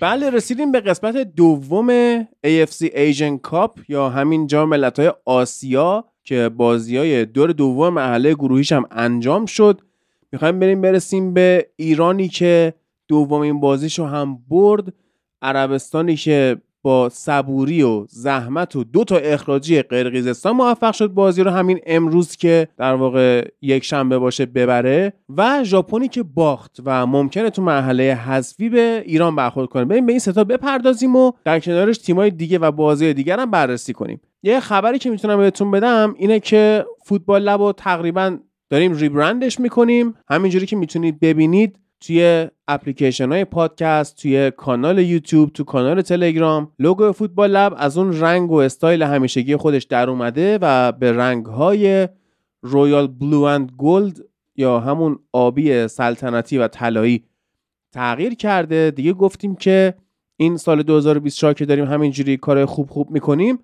بله رسیدیم به قسمت دوم AFC Asian Cup یا همین جام ملت‌های آسیا که بازی های دور دوم مرحله گروهیش هم انجام شد. می‌خوایم بریم برسیم به ایرانی که دومین بازیشو هم برد عربستانی که با صبوری و زحمت و دو تا اخراجی قرقیزستان موفق شد بازی رو همین امروز که در واقع یک شنبه باشه ببره و ژاپنی که باخت و ممکنه تو مرحله حذفی به ایران برخورد کنه. بریم به این ستا بپردازیم و در کنارش تیمای دیگه و بازی دیگر هم بررسی کنیم. یه خبری که می‌تونم بهتون بدم اینه که فوتبال لب و تقریبا داریم rebrand ش می‌کنیم. همینجوری که می‌تونید ببینید توی اپلیکیشن های پادکست توی کانال یوتیوب تو کانال تلگرام. لوگو Football Lab از اون رنگ و استایل همیشگی خودش در اومده و به رنگ های royal blue and gold یا همون آبی سلطنتی و طلایی تغییر کرده. دیگه گفتیم که این سال 2024 که داریم همینجوری کار خوب خوب می‌کنیم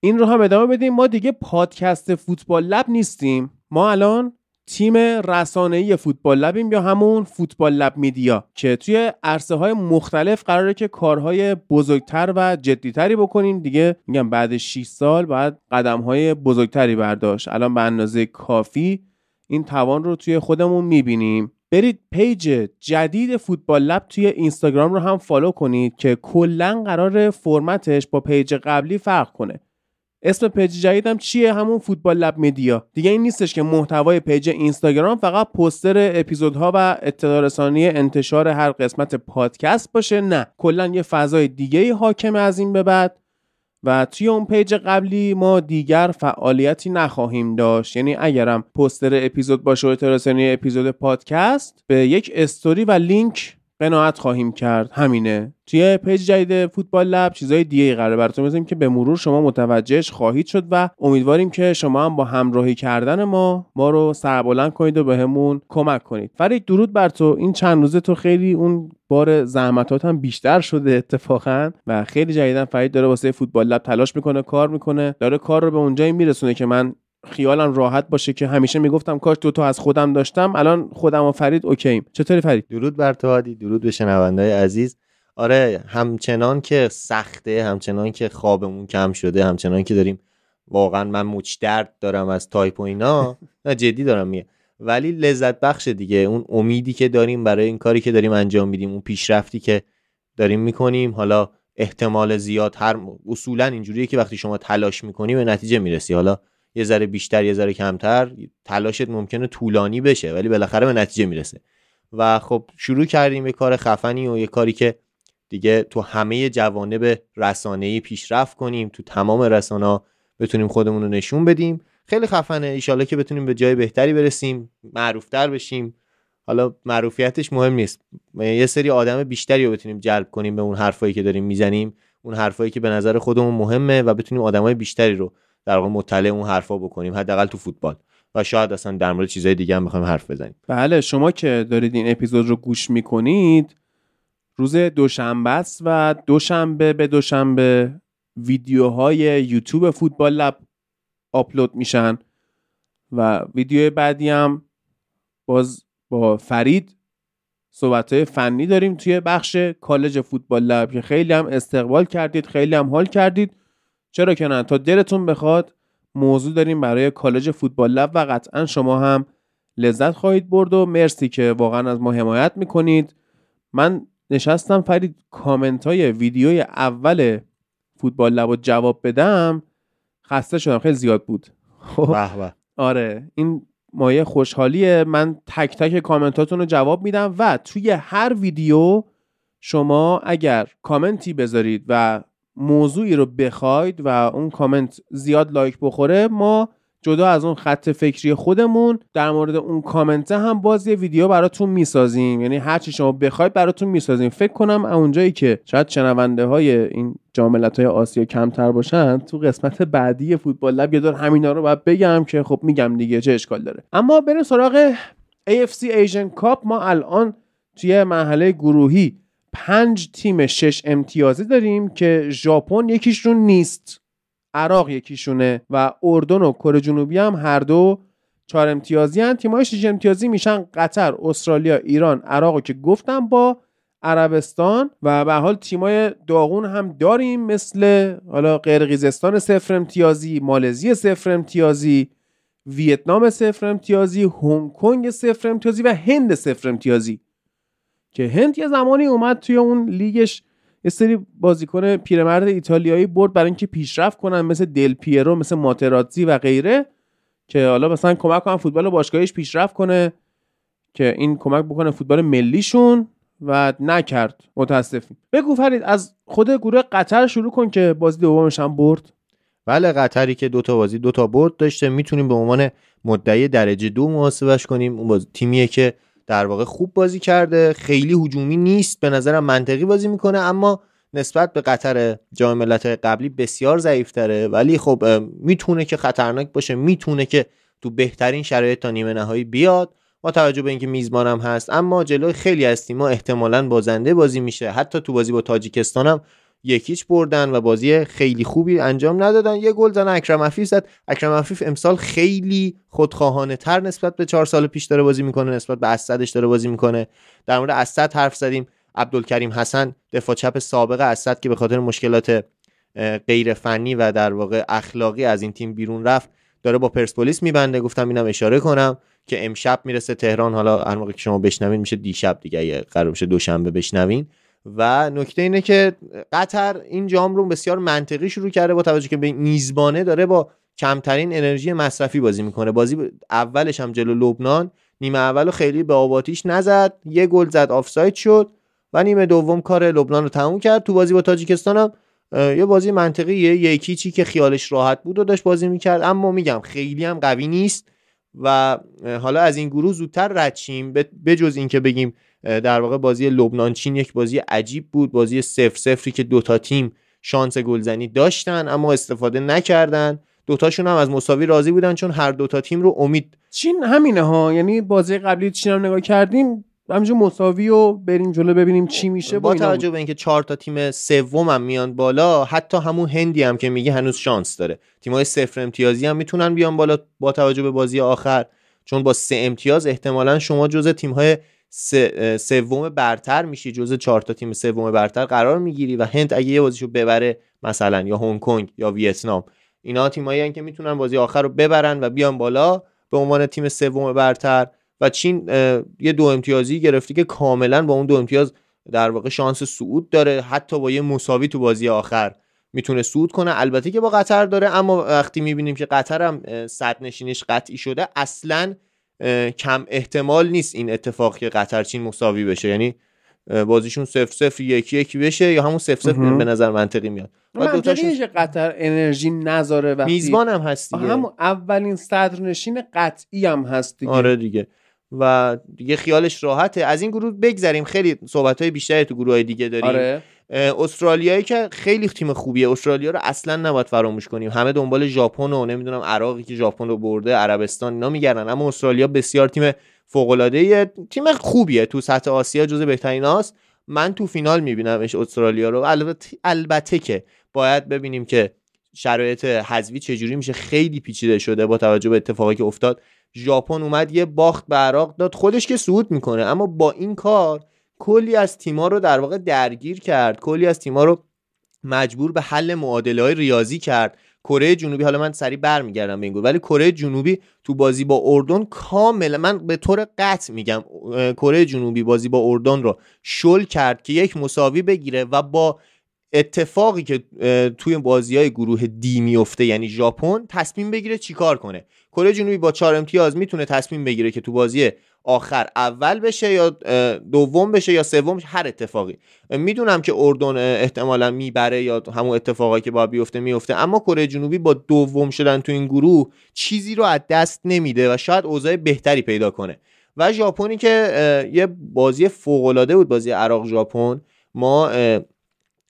این رو هم ادامه بدیم. ما دیگه پادکست Football Lab نیستیم. ما الان تیم رسانه‌ای Football Lab یم یا همون Football Lab Media که توی عرصه های مختلف قراره که کارهای بزرگتر و جدیتری بکنیم دیگه میگم بعد 6 سال بعد قدم های بزرگتری برداشت. الان به اندازه کافی این توان رو توی خودمون می‌بینیم. برید page جدید Football Lab توی اینستاگرام رو هم follow کنید که کلا قرار فرمتش با page قبلی فرق کنه. اسم page جدیدم چیه؟ همون Football Lab Media دیگه این نیستش که محتوای page اینستاگرام فقط پستر اپیزودها و اطلاع انتشار هر قسمت پادکست باشه. نه کلا یه فضای دیگه حاکم از این به بعد. و توی اون page قبلی ما دیگر فعالیتی نخواهیم داشت. یعنی اگرم پستر اپیزود باشه و اطلاع اپیزود پادکست به یک استوری و لینک قناعت خواهیم کرد. همینه. توی page جدید Football Lab چیزای دیگه قراره براتون بزنیم که به مرور شما متوجهش خواهید شد و امیدواریم که شما هم با همراهی کردن ما ما رو سربلند کنید و بهمون کمک کنید. فرید درود بر تو. این چند روزه تو خیلی اون بار زحمتات هم بیشتر شده اتفاقا و خیلی جدیدن فرید داره واسه Football Lab تلاش می‌کنه کار می‌کنه داره کار رو به اونجایی میرسونه که من خیالم راحت باشه که همیشه می‌گفتم کاش دو تا از خودم داشتم الان خودم و فرید OK ییم چطوری فرید؟ درود بر تو هادی درود به شنوندای عزیز. آره همچنان که سخته همچنان که خوابمون کم شده همچنان که داریم واقعا من مچ درد دارم از تایپ و اینا نه جدی دارم میگه ولی لذت بخش دیگه اون امیدی که داریم برای این کاری که داریم انجام میدیم اون پیشرفتی که داریم می‌کنیم حالا احتمال زیاد هر اصولا اینجوریه که وقتی شما تلاش می‌کنی به نتیجه می‌رسی. حالا یه ذره بیشتر یه ذره کمتر تلاشت ممکنه طولانی بشه ولی بالاخره به نتیجه می‌رسه. و خب شروع کردیم یه کار خفنی و یه کاری که دیگه تو همه جوانب رسانه‌ای پیشرفت کنیم تو تمام رسانه بتونیم خودمون رو نشون بدیم. خیلی خفنه ایشالا که بتونیم به جای بهتری برسیم معروفتر بشیم. حالا معروفیتش مهم نیست. یه سری آدم بیشتری رو بتونیم جلب کنیم به اون حرفایی که داریم می‌زنیم. اون حرفایی که به نظر خودمون مهمه و بتونیم آدمای بیشتری رو در واقع مطلع اون حرفا بکنیم حداقل تو فوتبال. و شاید اصلا در مورد چیزهای دیگه هم بخوایم حرف بزنیم. بله شما که دارید این اپیزود رو گوش می‌کنید روز دوشنبه است و دوشنبه به دوشنبه ویدیوهای یوتیوب فوتبال لب آپلود میشن. و ویدیو بعدی هم باز با فرید صحبت فنی داریم توی بخش کالج فوتبال لب که خیلی هم استقبال کردید خیلی هم حال کردید. چرا که نه؟ تا دلتون بخواد موضوع داریم برای کالج فوتبال لب و قطعا شما هم لذت خواهید برد و مرسی که واقعا از ما حمایت می‌کنید. من نشستم فرید کامنت های ویدیوی اول فوتبال لب رو جواب بدم. خسته شدم خیلی زیاد بود. خب آره این مایه خوشحالیه. من تک تک کامنتاتون رو جواب میدم و توی هر ویدیو شما اگر کامنتی بذارید و موضوعی رو بخواید و اون کامنت زیاد لایک بخوره ما جدا از اون خط فکری خودمون در مورد اون کامنته هم باز یه ویدیو براتون می‌سازیم. یعنی هر چی شما بخواید براتون می‌سازیم. فکر کنم اونجایی که شاید شنونده های این جاملت های آسیا کمتر باشن تو قسمت بعدی فوتبال لب یه دور همینا رو باید بگم که خب میگم دیگه چه اشکال داره. اما بریم سراغ AFC Asian Cup. ما الان توی مرحله گروهی پنج تیم شش امتیازی داریم که ژاپن یکیشون نیست. عراق یکیشونه و اردن و کره جنوبی هم هر دو چهار امتیازی هن. تیمای شش امتیازی میشن قطر استرالیا ایران. عراق که گفتم با عربستان و به حال تیمای داغون هم داریم مثل حالا قرقیزستان صفر امتیازی مالزی صفر امتیازی ویتنام صفر امتیازی هنگ کنگ صفر امتیازی و هند صفر امتیازی. که هند یه زمانی اومد توی اون لیگش یه سری بازیکن پیرمرد ایتالیایی برد برای اینکه پیشرفت کنن مثل دل پیرو مثل ماتراتزی و غیره که حالا مثلا کمک کنن فوتبال باشگاهیش پیشرفت کنه که این کمک بکنه فوتبال ملیشون و نکرد. متاسفیم. بگو فرید از خود گروه قطر شروع کن که بازی دومش هم برد. بله قطری که دوتا بازی دوتا برد داشته. می‌تونیم به عنوان مدعی درجه دو محاسبش کنیم. اون بازی تیمیه که در واقع خوب بازی کرده خیلی هجومی نیست به نظرم منطقی بازی می‌کنه اما نسبت به قطر جام ملت قبلی بسیار ضعیفتره. ولی خب می‌تونه که خطرناک باشه می‌تونه که تو بهترین شرایط تا نیمه نهایی بیاد. با توجه به اینکه میزبانم هست اما جلوی خیلی از تیم‌ها احتمالاً بازنده بازی میشه. حتی تو بازی با تاجیکستان هم یکیچ بردن و بازی خیلی خوبی انجام ندادن. یه گل زن اکرم عفیف زد. اکرم عفیف امسال خیلی خودخواهانه تر نسبت به چهار سال پیش داره بازی می‌کنه نسبت به اسدش داره بازی می‌کنه. در مورد اسد حرف زدیم. عبدالکریم حسن دفاع چپ سابق اسد که به خاطر مشکلات غیر فنی و در واقع اخلاقی از این تیم بیرون رفت داره با پرسپولیس میبنده. گفتم اینم اشاره کنم که امشب می‌رسه تهران. حالا هر موقع که شما بشنوین میشه دیشب دیگه قرار بشه دوشنبه بشنوین. و نکته اینه که قطر این جام رو بسیار منطقی شروع کرده با توجه که به میزبانه داره با کمترین انرژی مصرفی بازی می‌کنه. بازی اولش هم جلو لبنان نیمه اول خیلی به آباتیش نزد یه گل زد آفساید شد و نیمه دوم کار لبنان رو تموم کرد. تو بازی با تاجیکستان هم یه بازی منطقیه یکی چی که خیالش راحت بود و داشت بازی می‌کرد. اما میگم خیلی هم قوی نیست. و حالا از این گروه زودتر ردشیم بجز اینکه بگیم در واقع بازی لبنان چین یک بازی عجیب بود. بازی سفر سفری که دوتا تیم شانس گلزنی داشتن اما استفاده نکردن. دوتاشون هم از مساوی راضی بودن چون هر دوتا تیم رو امید چین همینه ها. یعنی بازی قبلی چین هم نگاه کردیم همینجور مساوی و بریم جلو ببینیم چی میشه با توجه به اینکه چهار تا تیم سوم هم میان بالا حتی همون هندی هم که میگه هنوز شانس داره. تیمای صفر امتیازی هم می‌تونن بیان بالا با توجه به بازی آخر. چون با سه امتیاز احتمالا شما جزء تیم‌های سوم برتر میشی جزء چهار تا تیم سوم برتر قرار می‌گیری و هند اگه یه بازیشو ببره مثلا یا هنگ کنگ یا ویتنام. اینا تیمایی که می‌تونن بازی آخر رو ببرن و بیان بالا. به عنوان تیم سوم برتر و چین یه دو امتیازی گرفتی که کاملا با اون دو امتیاز در واقع شانس صعود داره. حتی با یه مساوی تو بازی آخر می‌تونه صعود کنه. البته که با قطر داره اما وقتی می‌بینیم که قطر هم صد نشینش قطعی شده اصلا کم احتمال نیست این اتفاق که قطر چین مساوی بشه. یعنی بازیشون صفر صفر یکی یکی بشه یا همون صفر صفر به نظر منطقی میاد. منطقی قطر انرژی نذاره وقتی میزبان هم هست دیگه. همون اولین صدرنشین قطعی هم هست دیگه. آره دیگه. و دیگه خیالش راحته. از این گروه بگذریم. خیلی صحبت های بیشتری تو گروه های دیگه داریم. آره. استرالیایی که خیلی تیم خوبیه. استرالیا رو اصلا نباید فراموش کنیم. همه دنبال ژاپن و نمی‌دونم عراقی که ژاپن رو برده عربستان اینا میگردن. اما استرالیا بسیار تیم فوق العاده تیم خوبیه تو سطح آسیا جزو بهتریناست من تو فینال میبینمش استرالیا رو. البته البته که باید ببینیم که شرایط حذفی چجوری میشه. خیلی پیچیده شده با توجه به اتفاقی که افتاد. ژاپن اومد یه باخت به عراق داد. خودش که صعود می‌کنه. اما با این کار کلی از تیما رو در واقع درگیر کرد. کلی از تیما رو مجبور به حل معادله های ریاضی کرد. کره جنوبی حالا من سریع برمیگردم به این ولی کره جنوبی تو بازی با اردن کاملا من به طور قطع میگم کره جنوبی بازی با اردن رو شل کرد که یک مساوی بگیره و با اتفاقی که توی بازی های گروه دی میفته یعنی ژاپن تصمیم بگیره چیکار کنه. کره جنوبی با چهار امتیاز می‌تونه تصمیم بگیره که تو بازی آخر اول بشه یا دوم بشه یا سوم هر اتفاقی. می‌دونم که اردن احتمالا می‌بره یا همون اتفاقی که باید بیفته میفته اما کره جنوبی با دوم شدن تو این گروه چیزی رو از دست نمیده و شاید اوضاع بهتری پیدا کنه. و ژاپنی که یه بازی فوق بود بازی عراق ژاپن ما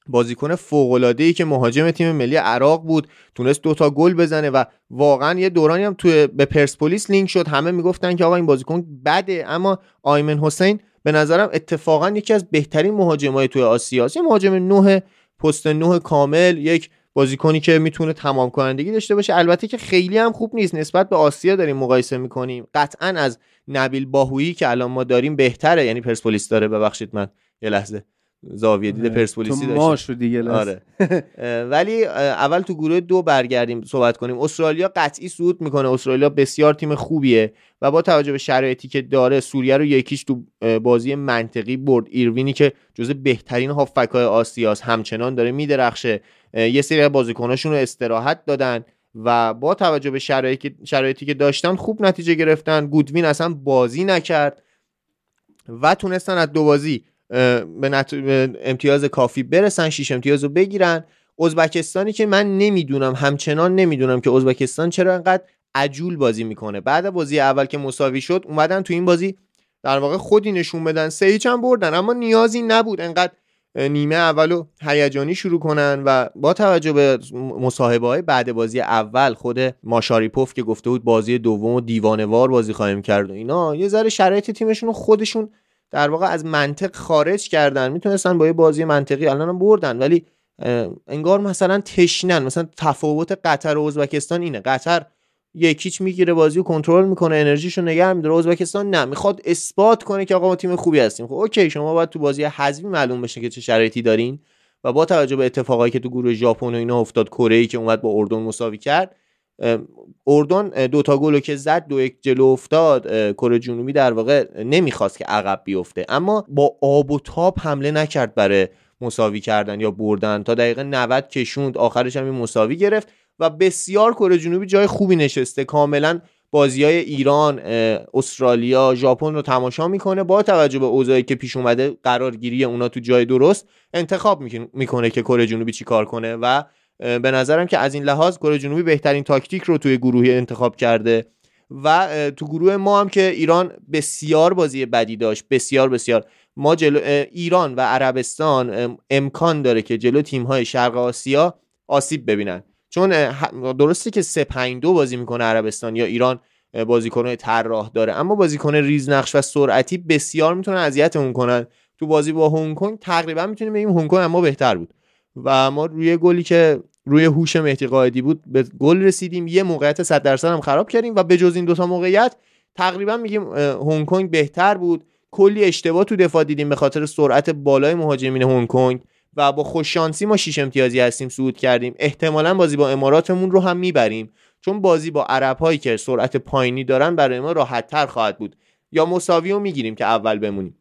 بازیکن فوق ای که مهاجم تیم ملی عراق بود تونست دوتا گل بزنه و واقعا یه دورانی هم توی به پرسپولیس لینک شد. همه می‌گفتن که آقا این بازیکن بده. اما آیمن حسین به نظرم اتفاقا یکی از بهترین مهاجمای توی آسیا یه مهاجم نه پست نه کامل یک بازیکنی که می‌تونه تمام کنندگی داشته باشه. البته که خیلی هم خوب نیست. نسبت به آسیا داریم مقایسه می‌کنیم. قطعا از نبیل باهویی که الان ما داریم بهتره. یعنی پرسپولیس داره. ببخشید من یه لحظه. زاویه دید آره. پرسپولیسی داشت دیگه آره. ولی اول تو گروه دو برگردیم صحبت کنیم. استرالیا قطعی صعود می‌کنه. استرالیا بسیار تیم خوبیه و با توجه به شرایطی که داره سوریه رو یکیش تو بازی منطقی برد. ایروینی که جزو بهترین هافبک های آسیاس همچنان داره میدرخشه. یه سری بازیکناشون رو استراحت دادن و با توجه به شرایطی, شرایطی که داشتن خوب نتیجه گرفتن. گودوین اصلا بازی نکرد و تونستن از دو بازی به امتیاز کافی برسن شیش امتیاز رو بگیرن. ازبکستانی که من نمی‌دونم همچنان نمی‌دونم که ازبکستان چرا انقدر عجول بازی می‌کنه. بعد بازی اول که مساوی شد اومدن تو این بازی در واقع خودی نشون بدن. سه هیچ هم بردن اما نیازی نبود انقدر نیمه اولو هیجانی شروع کنن و با توجه به مصاحبه های بعد بازی اول خود ماشاریپوف که گفته بود بازی دوم و دیوانوار بازی خواهیم کرد و اینا یه ذره شرایط تیمشون خودشون در واقع از منطق خارج کردن. می‌تونستن با یه بازی منطقی الان بردن ولی انگار مثلا تشنن. مثلا تفاوت قطر و ازبکستان اینه. قطر یکیچ می‌گیره بازی و کنترل می‌کنه انرژیشو نگه میداره. ازبکستان نه می‌خواد اثبات کنه که آقا ما تیم خوبی هستیم. خب اوکی شما باید تو بازی حذفی معلوم بشه که چه شرایطی دارین و با توجه به اتفاقایی که تو گروه ژاپن و اینا افتاد کره که اومد با اردن مساوی کرد اردن دوتا گل که زد دو یک جلو افتاد کره جنوبی در واقع نمی‌خواست که عقب بیفته. اما با آب و تاب حمله نکرد برای مساوی کردن یا بردن. تا دقیقه 90 کشوند آخرش هم مساوی گرفت و بسیار کره جنوبی جای خوبی نشسته. کاملا بازی های ایران استرالیا ژاپن رو تماشا می‌کنه. با توجه به اوضاعی که پیش اومده قرارگیری اونا تو جای درست انتخاب می‌کنه که کره جنوبی چیکار کنه و به نظرم که از این لحاظ کره جنوبی بهترین تاکتیک رو توی گروهی انتخاب کرده و تو گروه ما هم که ایران بسیار بازی بدی داشت بسیار بسیار. ما جلو ایران و عربستان امکان داره که جلو تیم های شرق آسیا آسیب ببینن. چون درسته که 3 5 2 بازی می‌کنه عربستان یا ایران بازیکن طراح داره اما بازیکن ریزنقش و سرعتی بسیار می‌تونن اذیتمون کنن. تو بازی با هنگ کنگ تقریبا می‌تونیم بگیم هنگ کنگ اما بهتر بود. و ما روی گلی که روی هوش مهدی قائدی بود به گل رسیدیم. یه موقعیت 100 درصد هم خراب کردیم و به جز این دوتا موقعیت تقریبا میگیم هنگ کنگ بهتر بود. کلی اشتباه تو دفاع دیدیم به خاطر سرعت بالای مهاجمین هنگ کنگ و با خوششانسی ما شیش امتیازی هستیم صعود کردیم. احتمالا بازی با اماراتمون رو هم می‌بریم. چون بازی با عرب هایی که سرعت پایینی دارن برای ما راحت تر خواهد بود. یا مساوی رو می‌گیریم که اول بمونیم.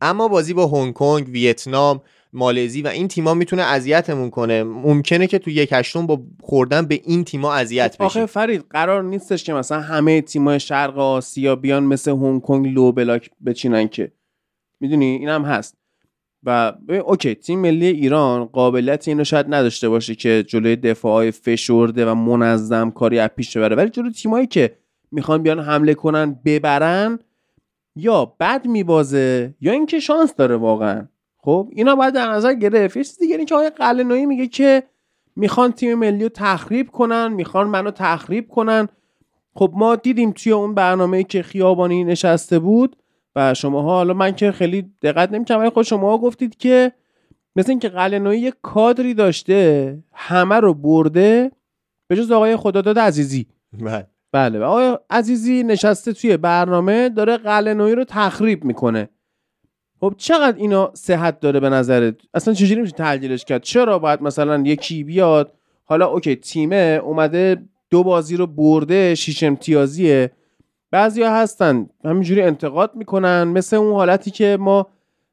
اما بازی با هنگ کنگ ویتنام مالزی و این تیما می‌تونه اذیتمون کنه. ممکنه که تو یک هشتم با خوردن به این تیما اذیت بشه آخه فرید قرار نیستش که مثلا همه تیمای شرق آسیا بیان مثل هنگ کنگ لو بلاک بچینن که. می‌دونی؟ این هم هست. و اوکی تیم ملی ایران قابلیت اینو شاید نداشته باشه که جلوی دفاعهای فشرده و منظم کاری از پیش ببره. ولی جلوی تیمایی که می‌خوان بیان حمله کنن ببرن یا بد میبازه یا اینکه شانس داره واقعا. خب اینا باید در نظر گرفت. یه چیز دیگه که آقای میگه که می‌خوان تیم ملی رو تخریب کنن می‌خوان منو تخریب کنن. خب ما دیدیم توی اون برنامه که خیابانی نشسته بود و شماها حالا من که خیلی دقت نمی‌کنم ولی خود شما گفتید که مثل اینکه قلنویی یه کادری داشته همه رو برده به جز آقای خداداد عزیزی. بله. بله آقای عزیزی نشسته توی برنامه داره قلنویی رو تخریب می‌کنه. خب چقدر اینا صحت داره به نظرت؟ اصلا چجوری میشه تحلیلش کرد؟ چرا باید مثلا یکی بیاد؟ حالا اوکی تیمه اومده دو بازی رو برده شیش امتیازیه. بعضیا هستن همینجوری انتقاد می‌کنن. مثل اون حالتی که ما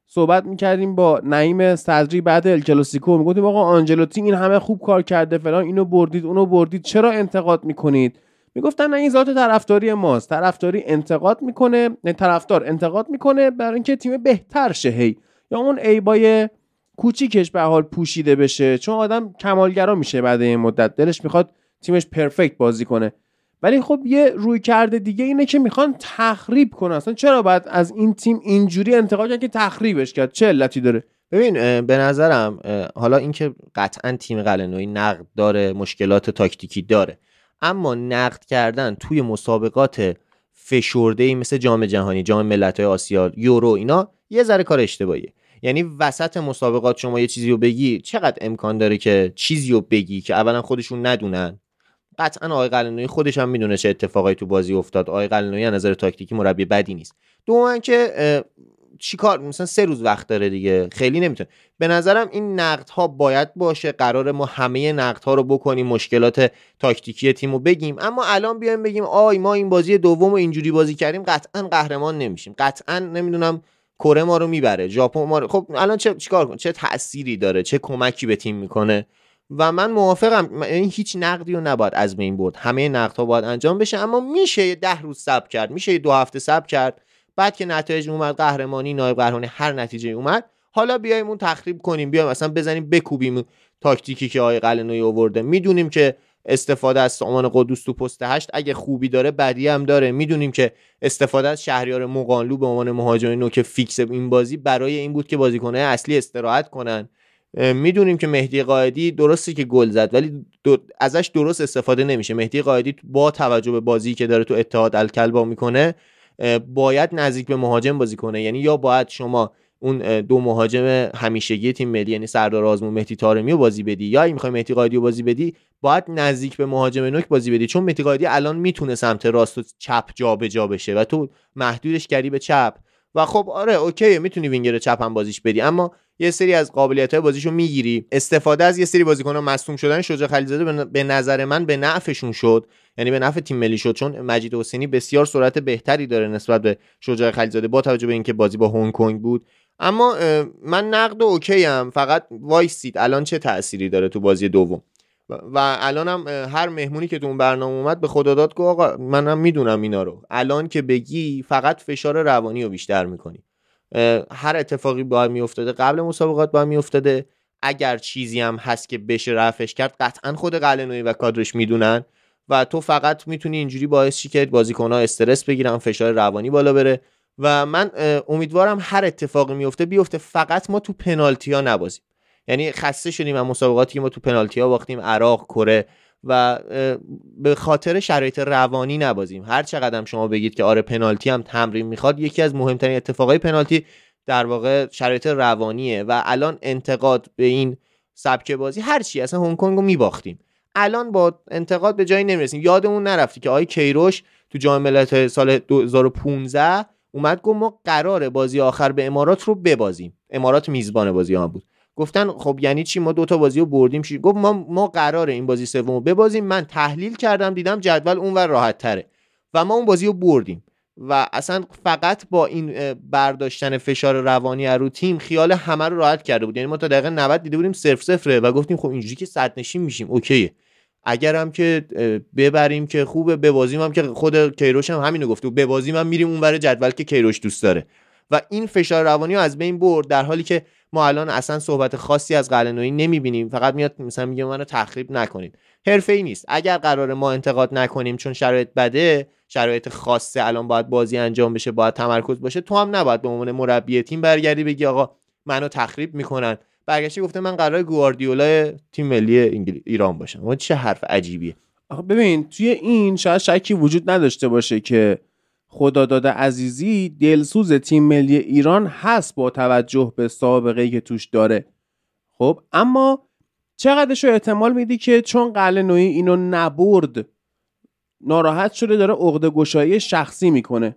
صحبت می‌کردیم با نعیم صدری بعد الکلاسیکو. می‌گفتیم آقا آنجلوتی این همه خوب کار کرده فلان اینو بردید اونو بردید. چرا انتقاد می‌کنید؟ می‌گفتن نه این ذات طرفداری ماست. طرفداری انتقاد می‌کنه نه طرفدار انتقاد می‌کنه برای اینکه تیم بهتر شه. هی یا اون ایبای کوچیکش به حال پوشیده بشه. چون آدم کمالگرا میشه بعد این مدت. دلش می‌خواد تیمش پرفکت بازی کنه. ولی خب یه روی کرده دیگه اینه که می‌خوان تخریب کنن. اصلا چرا باید از این تیم اینجوری انتقاد کرد که تخریبش کرد؟ چه علتی داره؟ ببین به نظرم حالا اینکه قطعا تیم قلنوی نقد داره مشکلات تاکتیکی داره. اما نقد کردن توی مسابقات فشرده ای مثل جام جهانی جام ملت‌های آسیا یورو اینا یه ذره کار اشتباهیه. یعنی وسط مسابقات شما یه چیزی رو بگی چقدر امکان داره که چیزی رو بگی که اولا خودشون ندونن؟ قطعا آقای قلنوی خودش هم می‌دونه چه اتفاقایی تو بازی افتاد. آقای قلنوی از نظر تاکتیکی مربی بدی نیست. دوم که چیکار مثلا سه روز وقت داره دیگه. خیلی نمی‌تونه. به نظرم این نقد ها باید باشه. قرار ما همه نقد ها رو بکنیم مشکلات تاکتیکی تیم رو بگیم. اما الان بیایم بگیم آی ما این بازی دوم رو اینجوری بازی کردیم قطعا قهرمان نمیشیم. قطعا نمی‌دونم کره ما رو می‌بره ژاپن ما رو. خب الان چه چیکار کن چه تأثیری داره؟ چه کمکی به تیم می‌کنه؟ و من موافقم. این هیچ نقدی رو نباید از بین برد. همه نقد ها باید انجام بشه. اما میشه ده روز صبر کرد. میشه دو هفته صبر کرد. بعد که نتایج اومد قهرمانی نایب قهرمانی هر نتیجه اومد حالا بیایم اون تخریب کنیم بیایم مثلا بزنیم بکوبیم تاکتیکی که آقای قلنوی آورده. می‌دونیم که استفاده از سامان قدوس تو پست هشت اگه خوبی داره بدی هم داره. می‌دونیم که استفاده از شهریار مقانلو به عنوان مهاجم نوک فیکس این بازی برای این بود که بازیکنهای اصلی استراحت کنن. می‌دونیم که مهدی قائدی درسته که گل زد ولی ازش درست استفاده نمیشه. مهدی قائدی با توجه به بازی که داره تو اتحاد الکلبا می‌کنه باید نزدیک به مهاجم بازی کنه. یعنی یا باید شما اون دو مهاجم همیشگی تیم ملی یعنی سردار آزمون مهدی طارمی رو بازی بدی یا می‌خوای مهدی قائدی رو بازی بدی باید نزدیک به مهاجم نوک بازی بدی. چون مهدی قائدی الان می‌تونه سمت راست و چپ جابجا جا بشه و تو محدودش کردی به چپ. و خب آره اوکی می‌تونی وینگر چپ هم بازیش بدی. اما یه سری از قابلیت های بازیشو می‌گیری. استفاده از یه سری بازیکن مصدوم شدن شجاع خلیزاده به نظر من به نفعشون شد. یعنی به نفع تیم ملی شد چون مجید حسینی بسیار سرعت بهتری داره نسبت به شجاع خلیزاده با توجه به اینکه بازی با هنگ کنگ بود. اما من نقد و اوکی ام فقط وایسید. الان چه تأثیری داره تو بازی دوم؟ و الان هم هر مهمونی که تو اون برنامه اومد به خدا داد گفت آقا منم می‌دونم اینا رو. الان که بگی فقط فشار روانی رو بیشتر می‌کنی. هر اتفاقی باید میافتاده قبل مسابقات باید میافتاده. اگر چیزی هم هست که بشه رفش کرد قطعا خود قلنوی و کادرش می‌دونن. و تو فقط می‌تونی اینجوری باعث چی که بازیکن‌ها استرس بگیرن فشار روانی بالا بره. و من امیدوارم هر اتفاقی میفته بیفته. فقط ما تو پنالتی ها نبازیم. یعنی خسته شدیم از مسابقاتی که ما تو پنالتی ها باختیم عراق کره و به خاطر شرایط روانی نبازیم. هر چقدر شما بگید که آره پنالتی هم تمرین می‌خواد یکی از مهمترین اتفاقای پنالتی در واقع شرایط روانیه. و الان انتقاد به این سبک بازی هر چی اصلا هنگ کنگ رو میباختیم. الان با انتقاد به جایی نمی‌رسیم. یادمون نرفتی که آقای کیروش تو جام ملت سال 2015 اومد گفت ما قرار بازی آخر به امارات رو ببازیم. امارات میزبان بازی ها بود. گفتن خب یعنی چی؟ ما دوتا بازی رو بردیم. چی؟ گفت ما ما قراره این بازی سوم رو ببازیم. من تحلیل کردم دیدم جدول اونور راحت تره. و ما اون بازی رو بردیم. و اصلا فقط با این برداشتن فشار روانی رو تیم خیال همه رو راحت کرده بود. یعنی ما تا دقیقه 90 دیده بودیم صفر صفره و گفتیم خب اینجوری که صد نشین میشیم. اوکیه. اگرم که ببریم که خوبه ببازیم هم که خود کیروش هم همینو گفته ببازیم هم میریم اونور جدول که کیروش دوست داره. و این فشار روانی رو از بین برد در حالی که ما الان اصلا صحبت خاصی از قلنویی نمی‌بینیم. فقط میاد مثلا میگه منو تخریب نکنید. حرفه ای نیست. اگر قرار ما انتقاد نکنیم چون شرایط بده شرایط خاصه الان باید بازی انجام بشه باید تمرکز باشه تو هم نباید به عنوان مربی تیم برگردی بگی آقا منو تخریب می‌کنن. برگشته گفته من قرار گواردیولا تیم ملی ایران باشم. و چه حرف عجیبیه. آخه ببین توی این شاید شکی وجود نداشته باشه که خدا داده عزیزی دلسوز تیم ملی ایران هست با توجه به سابقه که توش داره. خب اما چقدرش رو احتمال میدی که چون قله نوعی اینو نبرد ناراحت شده داره عقده گشایی شخصی می‌کنه؟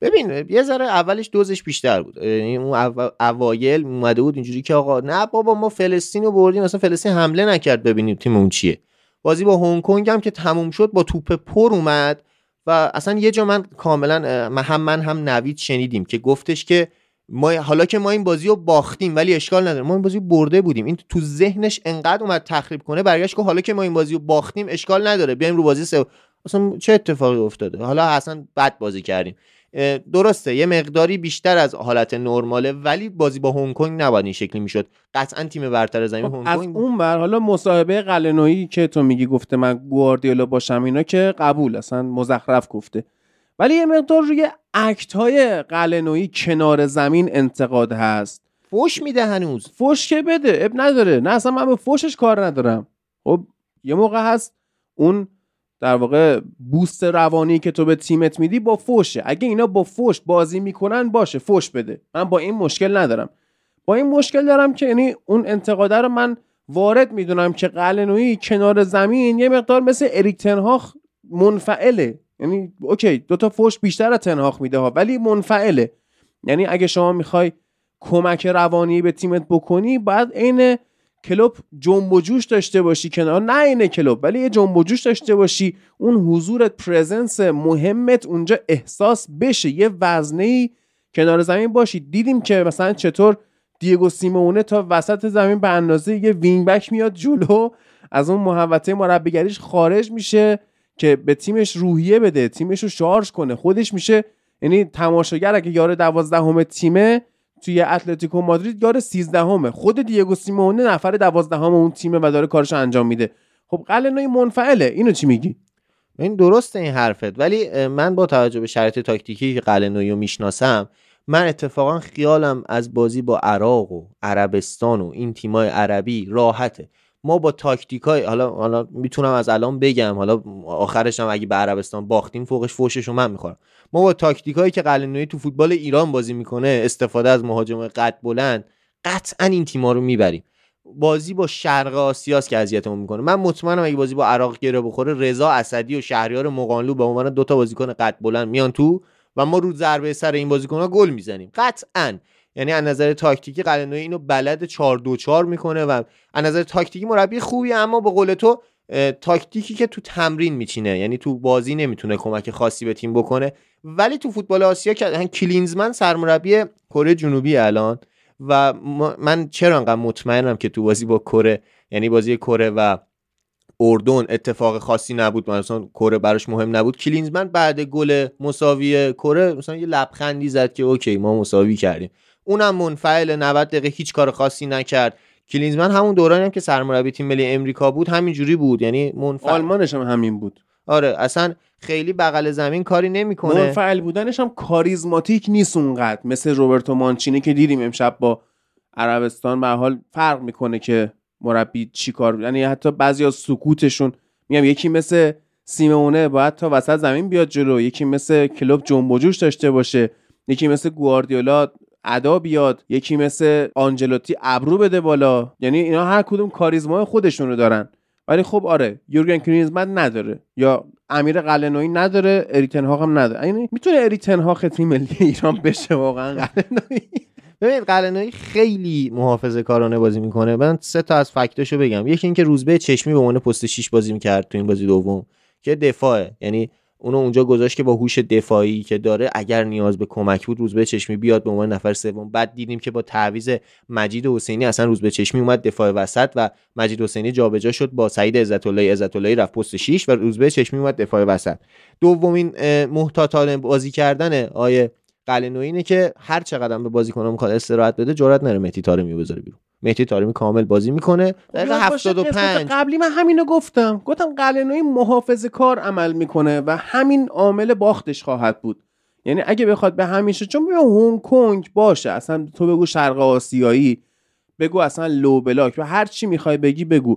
ببین یه ذره اولش دوزش بیشتر بود. یعنی اون اوایل اومده بود اینجوری که آقا نه بابا ما فلسطین رو بردیم مثلا فلسطین حمله نکرد ببینیم تیم اون چیه. بازی با هنگ کنگ هم که تموم شد با توپ پر اومد و اصلا یه جا من کاملا هم من هم نوید شنیدیم که گفتش که ما حالا که ما این بازی رو باختیم ولی اشکال نداره. ما این بازی برده بودیم. این تو ذهنش انقدر اومد تخریب کنه برگشت که حالا که ما این بازی رو باختیم اشکال نداره. بیایم رو بازی سه اصلا چه اتفاقی افتاده؟ حالا اصلا بد بازی کردیم. درسته یه مقداری بیشتر از حالت نرماله ولی بازی با هنگ کنگ نباید این شکلی می‌شد. قطعا تیم برتر زمین خب هنگ از کنگ اون بر حالا مصاحبه قلنویی که تو میگی گفته من گواردیولا باشم اینا که قبول اصلا مزخرف گفته. ولی یه مقدار روی اکت های قلنویی کنار زمین انتقاد هست. فوش میده هنوز. فوش که بده اب نداره. نه اصلا من به فوشش کار ندارم. خب یه موقع هست اون در واقع بوست روانی که تو به تیمت میدی با فوشه. اگه اینا با فوش بازی می‌کنن باشه فوش بده. من با این مشکل ندارم. با این مشکل دارم که یعنی اون انتقاده رو من وارد می‌دونم که قلنویی کنار زمین یه مقدار مثل اریک تنهاخ منفعله. یعنی اوکی دو تا فوش بیشتر از تنهاخ میده ها ولی منفعله. یعنی اگه شما می‌خوای کمک روانی به تیمت بکنی بعد عین کلوپ جنب و جوش داشته باشی کنار. نه اینکه کلوپ ولی یه جنب و جوش داشته باشی. اون حضورت presence مهمت اونجا احساس بشه. یه وزنه ای کنار زمین باشی. دیدیم که مثلا چطور دیگو سیمئونه تا وسط زمین به اندازه یه wing back میاد جلو. از اون محوطه مربیگریش خارج میشه که به تیمش روحیه بده تیمش رو شارژ کنه خودش میشه. یعنی تماشاگر اگه یار دوازدهم تیمه توی اتلتیکو مادرید یار 13 همه خود دیگو سیمونه نفر 12 همه اون تیمه و داره کارش انجام میده. خب قلنوی منفعله. اینو چی میگی؟ این درسته این حرفت ولی من با توجه به شرایط تاکتیکی که قلنوی رو می‌شناسم من اتفاقا خیالم از بازی با عراق و عربستان و این تیمای عربی راحته. ما با تاکتیک های حالا حالا می‌تونم از الان بگم. حالا آخرش هم اگه به عربستان باختیم فوقش فوشش رو من می‌خورم. ما با تاکتیک هایی که قلنوی تو فوتبال ایران بازی می‌کنه استفاده از مهاجم قد بلند قطعا این تیما رو می‌بریم. بازی با شرق آسیاست که اذیتمون می‌کنه. من مطمئنم اگه بازی با عراق گره بخوره رضا اسدی و شهریار مقانلو به عنوان دو تا بازیکن قد بلند میان تو و ما رو ضربه سر این بازیکن‌ها گل می‌زنیم. قطعا. یعنی از نظر تاکتیکی قلنوی اینو بلد 4 2 4 می‌کنه و از نظر تاکتیکی مربی خوبی اما به قول تو تاکتیکی که تو تمرین میچینه یعنی تو بازی نمی‌تونه کمک خاصی به تیم بکنه. ولی تو فوتبال آسیا که کلینزمن سرمربی کره جنوبی الان و من چرا انقدر مطمئنم که تو بازی با کره یعنی بازی کره و اردن اتفاق خاصی نبود مثلا کره براش مهم نبود. کلینزمن بعد گل مساوی کره مثلا یه لبخندی زد که اوکی ما مساوی کردیم. اونم منفعل 90 دقیقه هیچ کار خاصی نکرد. کلینزمن همون دورانی هم که سرمربی تیم ملی امریکا بود همین جوری بود. یعنی منفعل. آلمانش هم همین بود. آره اصلا خیلی بغل زمین کاری نمی‌کنه. منفعل بودنش هم کاریزماتیک نیست اونقدر. مثل روبرتو مانچینی که دیدیم امشب با عربستان. به حال فرق می‌کنه که مربی چی کار یعنی حتی بعضی از سکوتشون میگم یکی مثل سیمونه باید تا وسط زمین بیاد جلو. یکی مثل کلوب جنب جوش داشته باشه. یکی مثل گواردیولا ادا بیاد یکی مثل آنجلوتی ابرو بده بالا. یعنی اینا هر کدوم کاریزما خودشونو دارن. ولی خب آره یورگن کلینزمن نداره. یا امیر قلنوی نداره اریتن هم نداره. یعنی می‌تونه اریتن ها تیم ملی ایران بشه واقعا؟ قلنوی ببینید قلنوی خیلی محافظه کارانه بازی می‌کنه. من سه تا از فکتاشو بگم. یکی اینکه روزبه چشمی به عنوان پست 6 بازی می‌کرد تو این بازی دوم که دفاعه. یعنی اونو اونجا گذاشت که با هوش دفاعی که داره اگر نیاز به کمک بود روز به چشمی بیاد به عنوان نفر سوم. بعد دیدیم که با تعویض مجید حسینی اصلا روز به چشمی اومد دفاع وسط و مجید حسینی جابجا شد با سعید عزت الله عزت الله رفت پست 6 و روز به چشمی اومد دفاع وسط. دومین محتاطانه بازی کردن آیه قلنوی اینه که هر چقدر به بازیکنام می‌خواد استراحت بده جرئت نره مهدی طارمی بذاره بیرون. مهدی طارمی کامل بازی می‌کنه. دقیقه 75 قبلی من همینو گفتم. گفتم قلنوی محافظه کار عمل می‌کنه و همین عامل باختش خواهد بود. یعنی اگه بخواد به همیشه چون به هنگ کنگ باشه. اصلا تو بگو شرق آسیایی بگو اصلا لو بلاک. و هر چی می‌خوای بگی بگو.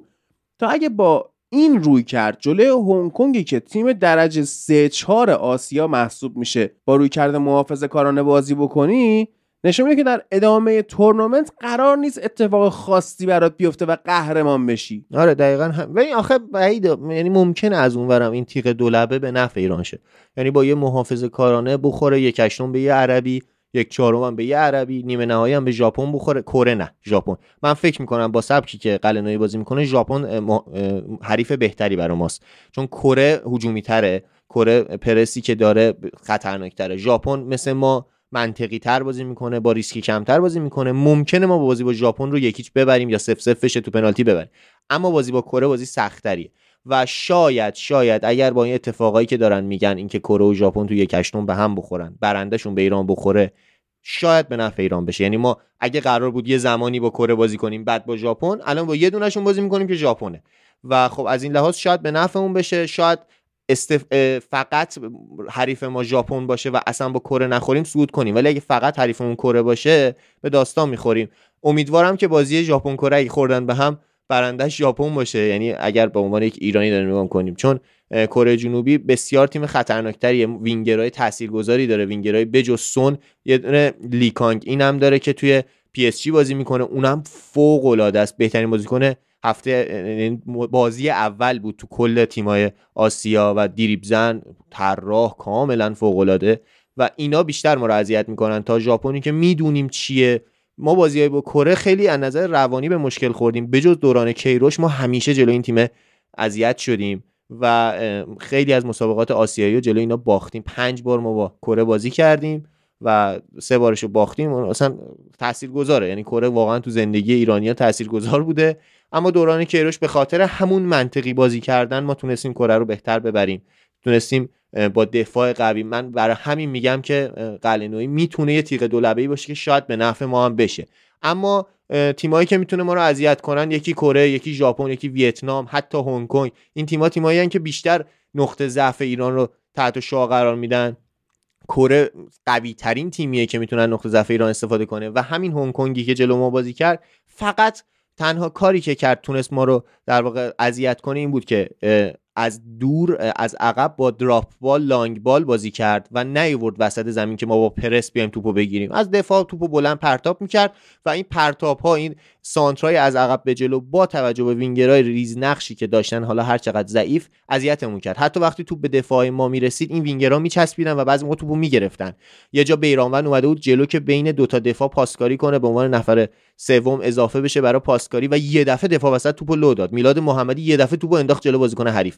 تا اگه با این روی کرد جلوی هنگ کنگی که تیم درجه 3 4 آسیا محسوب میشه با روی کرده محافظه کارانه بازی بکنی نشون میده که در ادامه تورنمنت قرار نیست اتفاق خاصی برات بیفته و قهرمان بشی. آره دقیقا هم. ولی آخه بعید یعنی ممکنه از اونورم این تیغ دولبه به نفع ایران شه. یعنی با یه محافظه کارانه بخوره یک هشتم به یه عربی یک چهارم به یه عربی نیمه نهایی هم به ژاپن بخوره. کره نه ژاپن. من فکر می‌کنم با سبکی که قلنوی بازی می‌کنه ژاپن حریف بهتری برای ماست. چون کره هجومی تره کره پرسی که داره خطرناک تره ژاپن مثل ما منطقی تر بازی می‌کنه با ریسکی کمتر بازی می‌کنه. ممکنه ما بازی با ژاپن رو یکیچ ببریم یا سف سف بشه تو پنالتی ببریم. اما بازی با کره بازی سختریه و شاید شاید اگر با این اتفاقایی که دارن میگن اینکه کره و ژاپن تو یک هشتم به هم بخورن برندشون به ایران بخوره شاید به نفع ایران بشه. یعنی ما اگه قرار بود یه زمانی با کره بازی کنیم بعد با ژاپن الان با یه دونشون بازی می‌کنیم که ژاپنه. و خب از این لحاظ شاید به نفعمون بشه شاید استف... فقط حریف ما ژاپن باشه و اصلا با کره نخوریم سود کنیم. ولی اگه فقط حریفمون کره باشه به داستان می‌خوریم. امیدوارم که بازی ژاپن کره اگه خوردن به هم برندش ژاپن باشه. یعنی اگر به عنوان یک ایرانی داریم نگاه کنیم چون کره جنوبی بسیار تیم خطرناکتریه. وینگرهای تاثیرگذاری داره. وینگرهای بجز سون یه دونه لی کانگ اینم داره که توی PSG بازی می‌کنه. اونم فوق العاده است. بهترین بازیکن هفته یعنی بازی اول بود تو کل تیمای آسیا و دریبل زن طراح کاملا فوق العاده و اینا بیشتر ما رو اذیت می‌کنن تا ژاپنی که می‌دونیم چیه. ما بازی با کره خیلی از نظر روانی به مشکل خوردیم. بجز دوران کیروش ما همیشه جلو این تیم اذیت شدیم و خیلی از مسابقات آسیایی و جلو اینا باختیم. پنج بار ما با کره بازی کردیم. و سه بارشو باختیم اصلا تاثیرگذاره. یعنی کره واقعا تو زندگی ایرانیا تاثیرگذار بوده. اما دوران کیروش به خاطر همون منطقی بازی کردن ما تونستیم کره رو بهتر ببریم. تونستیم با دفاع قوی. من برای همین میگم که قلنوی می‌تونه یه تیغ دولبه باشه که شاید به نفع ما هم بشه. اما تیمایی که می‌تونه ما رو اذیت کنن یکی کره یکی ژاپن یکی ویتنام حتی هنگ کنگ این تیم‌ها تیمایی که بیشتر نقطه ضعف ایران رو تحت شعا قرار میدن. کره قوی ترین تیمیه که می‌تونن نقطه ضعف ایران استفاده کنه. و همین هنگ کنگی که جلو ما بازی کرد فقط تنها کاری که کرد تونست ما رو در واقع اذیت کنه این بود که از دور از عقب با drop ball long ball بازی کرد و نیورد وسط زمین که ما با پرس بیایم توپو بگیریم. از دفاع توپو بلند پرتاب می‌کرد و این پرتاب ها این سانترای از عقب به جلو با توجه به وینگرای ریز نقشی که داشتن حالا هر چقدر ضعیف اذیتمون کرد. حتی وقتی توپ به دفاع ما می‌رسید این وینگرها میچسبیدن و بعضی موقع توپو می‌گرفتن. یه جا بیرانوند اومده بود جلو که بین دوتا دفاع پاسکاری کنه به عنوان نفر سوم اضافه بشه برای پاسکاری و یه دفعه دفاع وسط توپو لو داد. میلاد محمدی یه دفعه توپو انداخت جلو بازیکن حریف.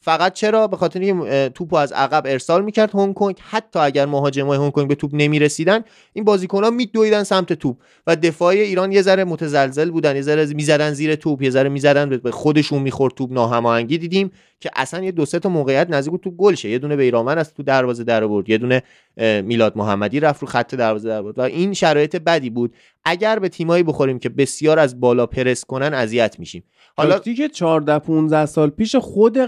فقط چرا؟ به خاطر اینکه توپو از عقب ارسال می‌کرد هنگ کنگ حتی اگر مهاجمای هنگ کنگ به توپ نمی‌رسیدن این بازیکن‌ها میدویدن سمت توپ. و دفاع ایران یه ذره متزلزل بودن یه ذره می‌زدن زیر توپ یه ذره می‌زدن به خودشون می‌خورد توپ ناهماهنگی دیدیم که اصلا یه دو سه تا موقعیت نزدیک بود تو گل شه. یه دونه بیرامن از تو دروازه در آورد یه دونه میلاد محمدی رفت رو خط دروازه در آورد. و این شرایط بدی بود. اگر به تیمایی بخوریم که بسیار از بالا پرس کنن اذیت میشیم. حالا که 14 15 سال پیش خود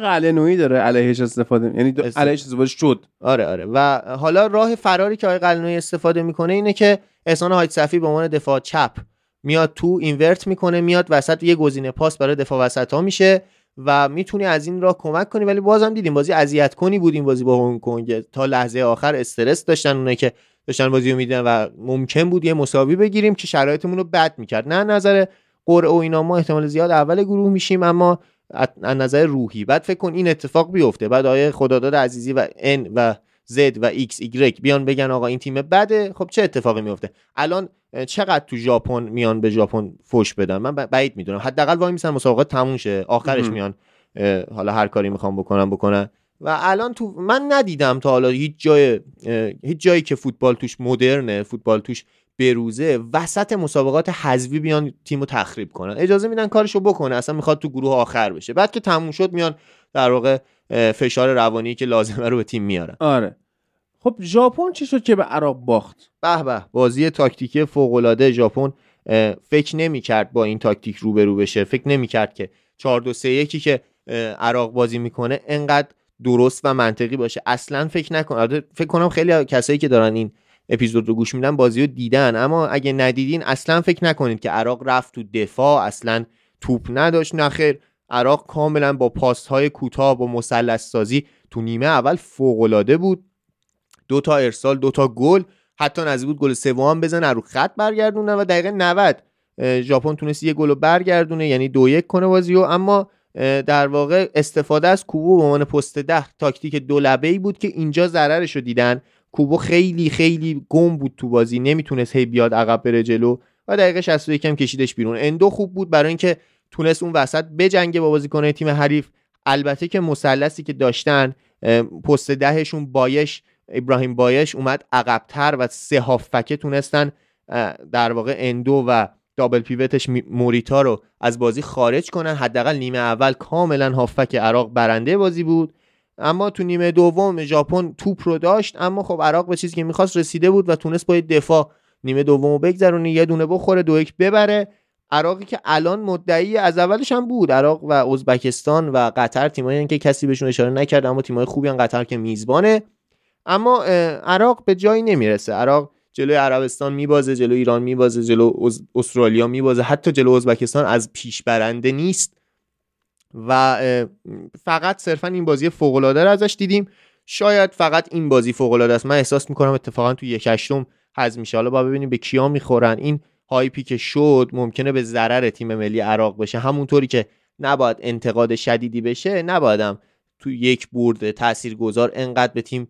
قلنویی داره علیهش استفاده یعنی علیهش استفاده شد. آره آره. و حالا راه فراری که آقای قلنویی استفاده می‌کنه اینه که احسان حاج صفی به عنوان دفاع چپ میاد تو اینورت می‌کنه میاد وسط یه گزینه پاس برای دفاع وسط ها میشه و می‌تونی از این راه کمک کنی. ولی بازم دیدیم بازی اذیت کنی بود این بازی با هنگ کنگ. تا لحظه آخر استرس داشتن اونه که داشتن بازی رو میدن و ممکن بود یه مساوی بگیریم که شرایطمون رو بد می‌کرد. نه نظر قرعه و اینا ما احتمال زیاد اول گروه میشیم اما از نظر روحی. بعد فکر کن این اتفاق بیفته. بعد آیه خداداد عزیزی و ان و Z و X Y بیان بگن آقا این تیم بده. خب چه اتفاقی میفته؟ الان چقدر تو ژاپن میان به ژاپن فوش بدن؟ من بعید می‌دونم. حداقل وای میسن مسابقات تموم شه. آخرش میان حالا هر کاری می‌خوام بکنم بکنن. و الان تو من ندیدم تا حالا هیچ جای هیچ جایی که فوتبال توش مدرنه فوتبال توش بروزه وسط مسابقات حذفی بیان تیمو تخریب کنن. اجازه میدن کارشو بکنه اصلا می‌خواد تو گروه آخر بشه. بعد که تموم شد میان در واقع فشار روانی که لازمه رو به تیم میارن. آره. خب ژاپن چی شد که به عراق باخت؟ به به بازی تاکتیکی فوق العاده ژاپن فکر نمی‌کرد با این تاکتیک روبرو بشه. فکر نمی‌کرد که 4 2 3 1 که عراق بازی می‌کنه انقدر درست و منطقی باشه. اصلا فکر نکن فکر کنم خیلی کسایی که دارن این اپیزود رو گوش میدن بازی رو دیدن. اما اگه ندیدین اصلا فکر نکنید که عراق رفت تو دفاع. اصلا توپ نداشت. نخیر عراق کاملا با پاست های کوتاه با مثلث سازی تو نیمه اول فوق العاده بود. دو تا ارسال دو تا گل. حتی نزدیک بود گل سوم بزنه رو خط برگردونه و دقیقه 90 ژاپن تونست یه گل برگردونه یعنی دو یک کنه بازی و اما در واقع استفاده از کوبو به عنوان پست ده تاکتیک دو ای بود که اینجا ضررش رو دیدن. کوبو خیلی خیلی گم بود تو بازی. نمی‌تونست هی بیاد عقب بره جلو و دقیقه 61 هم کشیدش بیرون. اندو خوب بود برای اینکه تونست اون وسط بجنگه با بازیکن‌های تیم حریف. البته که مثلثی که داشتن پست دهشون بایش ابراهیم بایش اومد عقبتر و سه هافکه تونستن در واقع اندو و دابل پیوتش موریتا رو از بازی خارج کنن. حداقل نیمه اول کاملا هافک عراق برنده بازی بود. اما تو نیمه دوم ژاپن توپ رو داشت اما خب عراق به چیزی که می‌خواست رسیده بود و تونست با دفاع نیمه دومو بگذرونه یه دونه بخوره دو یک ببره. عراقی که الان مدعی از اولش هم بود عراق و ازبکستان و قطر تیمایی که کسی بهشون اشاره نکرد اما تیمای خوبی هم قطر که میزبانه. اما عراق به جایی نمی‌رسه. عراق جلوی عربستان میبازه جلو ایران میبازه جلو استرالیا میبازه. حتی جلو ازبکستان از پیش برنده نیست. و فقط صرفا این بازی فوق العاده رو ازش دیدیم. شاید فقط این بازی فوق العاده است. من احساس می‌کنم اتفاقا تو یک هشتم حذف میشه. حالا با ببینیم به کیا می‌خورن. این هایپی که شد ممکنه به ضرر تیم ملی عراق بشه. همونطوری که نباید انتقاد شدیدی بشه نبایدم تو یک برد تاثیرگذار انقدر به تیم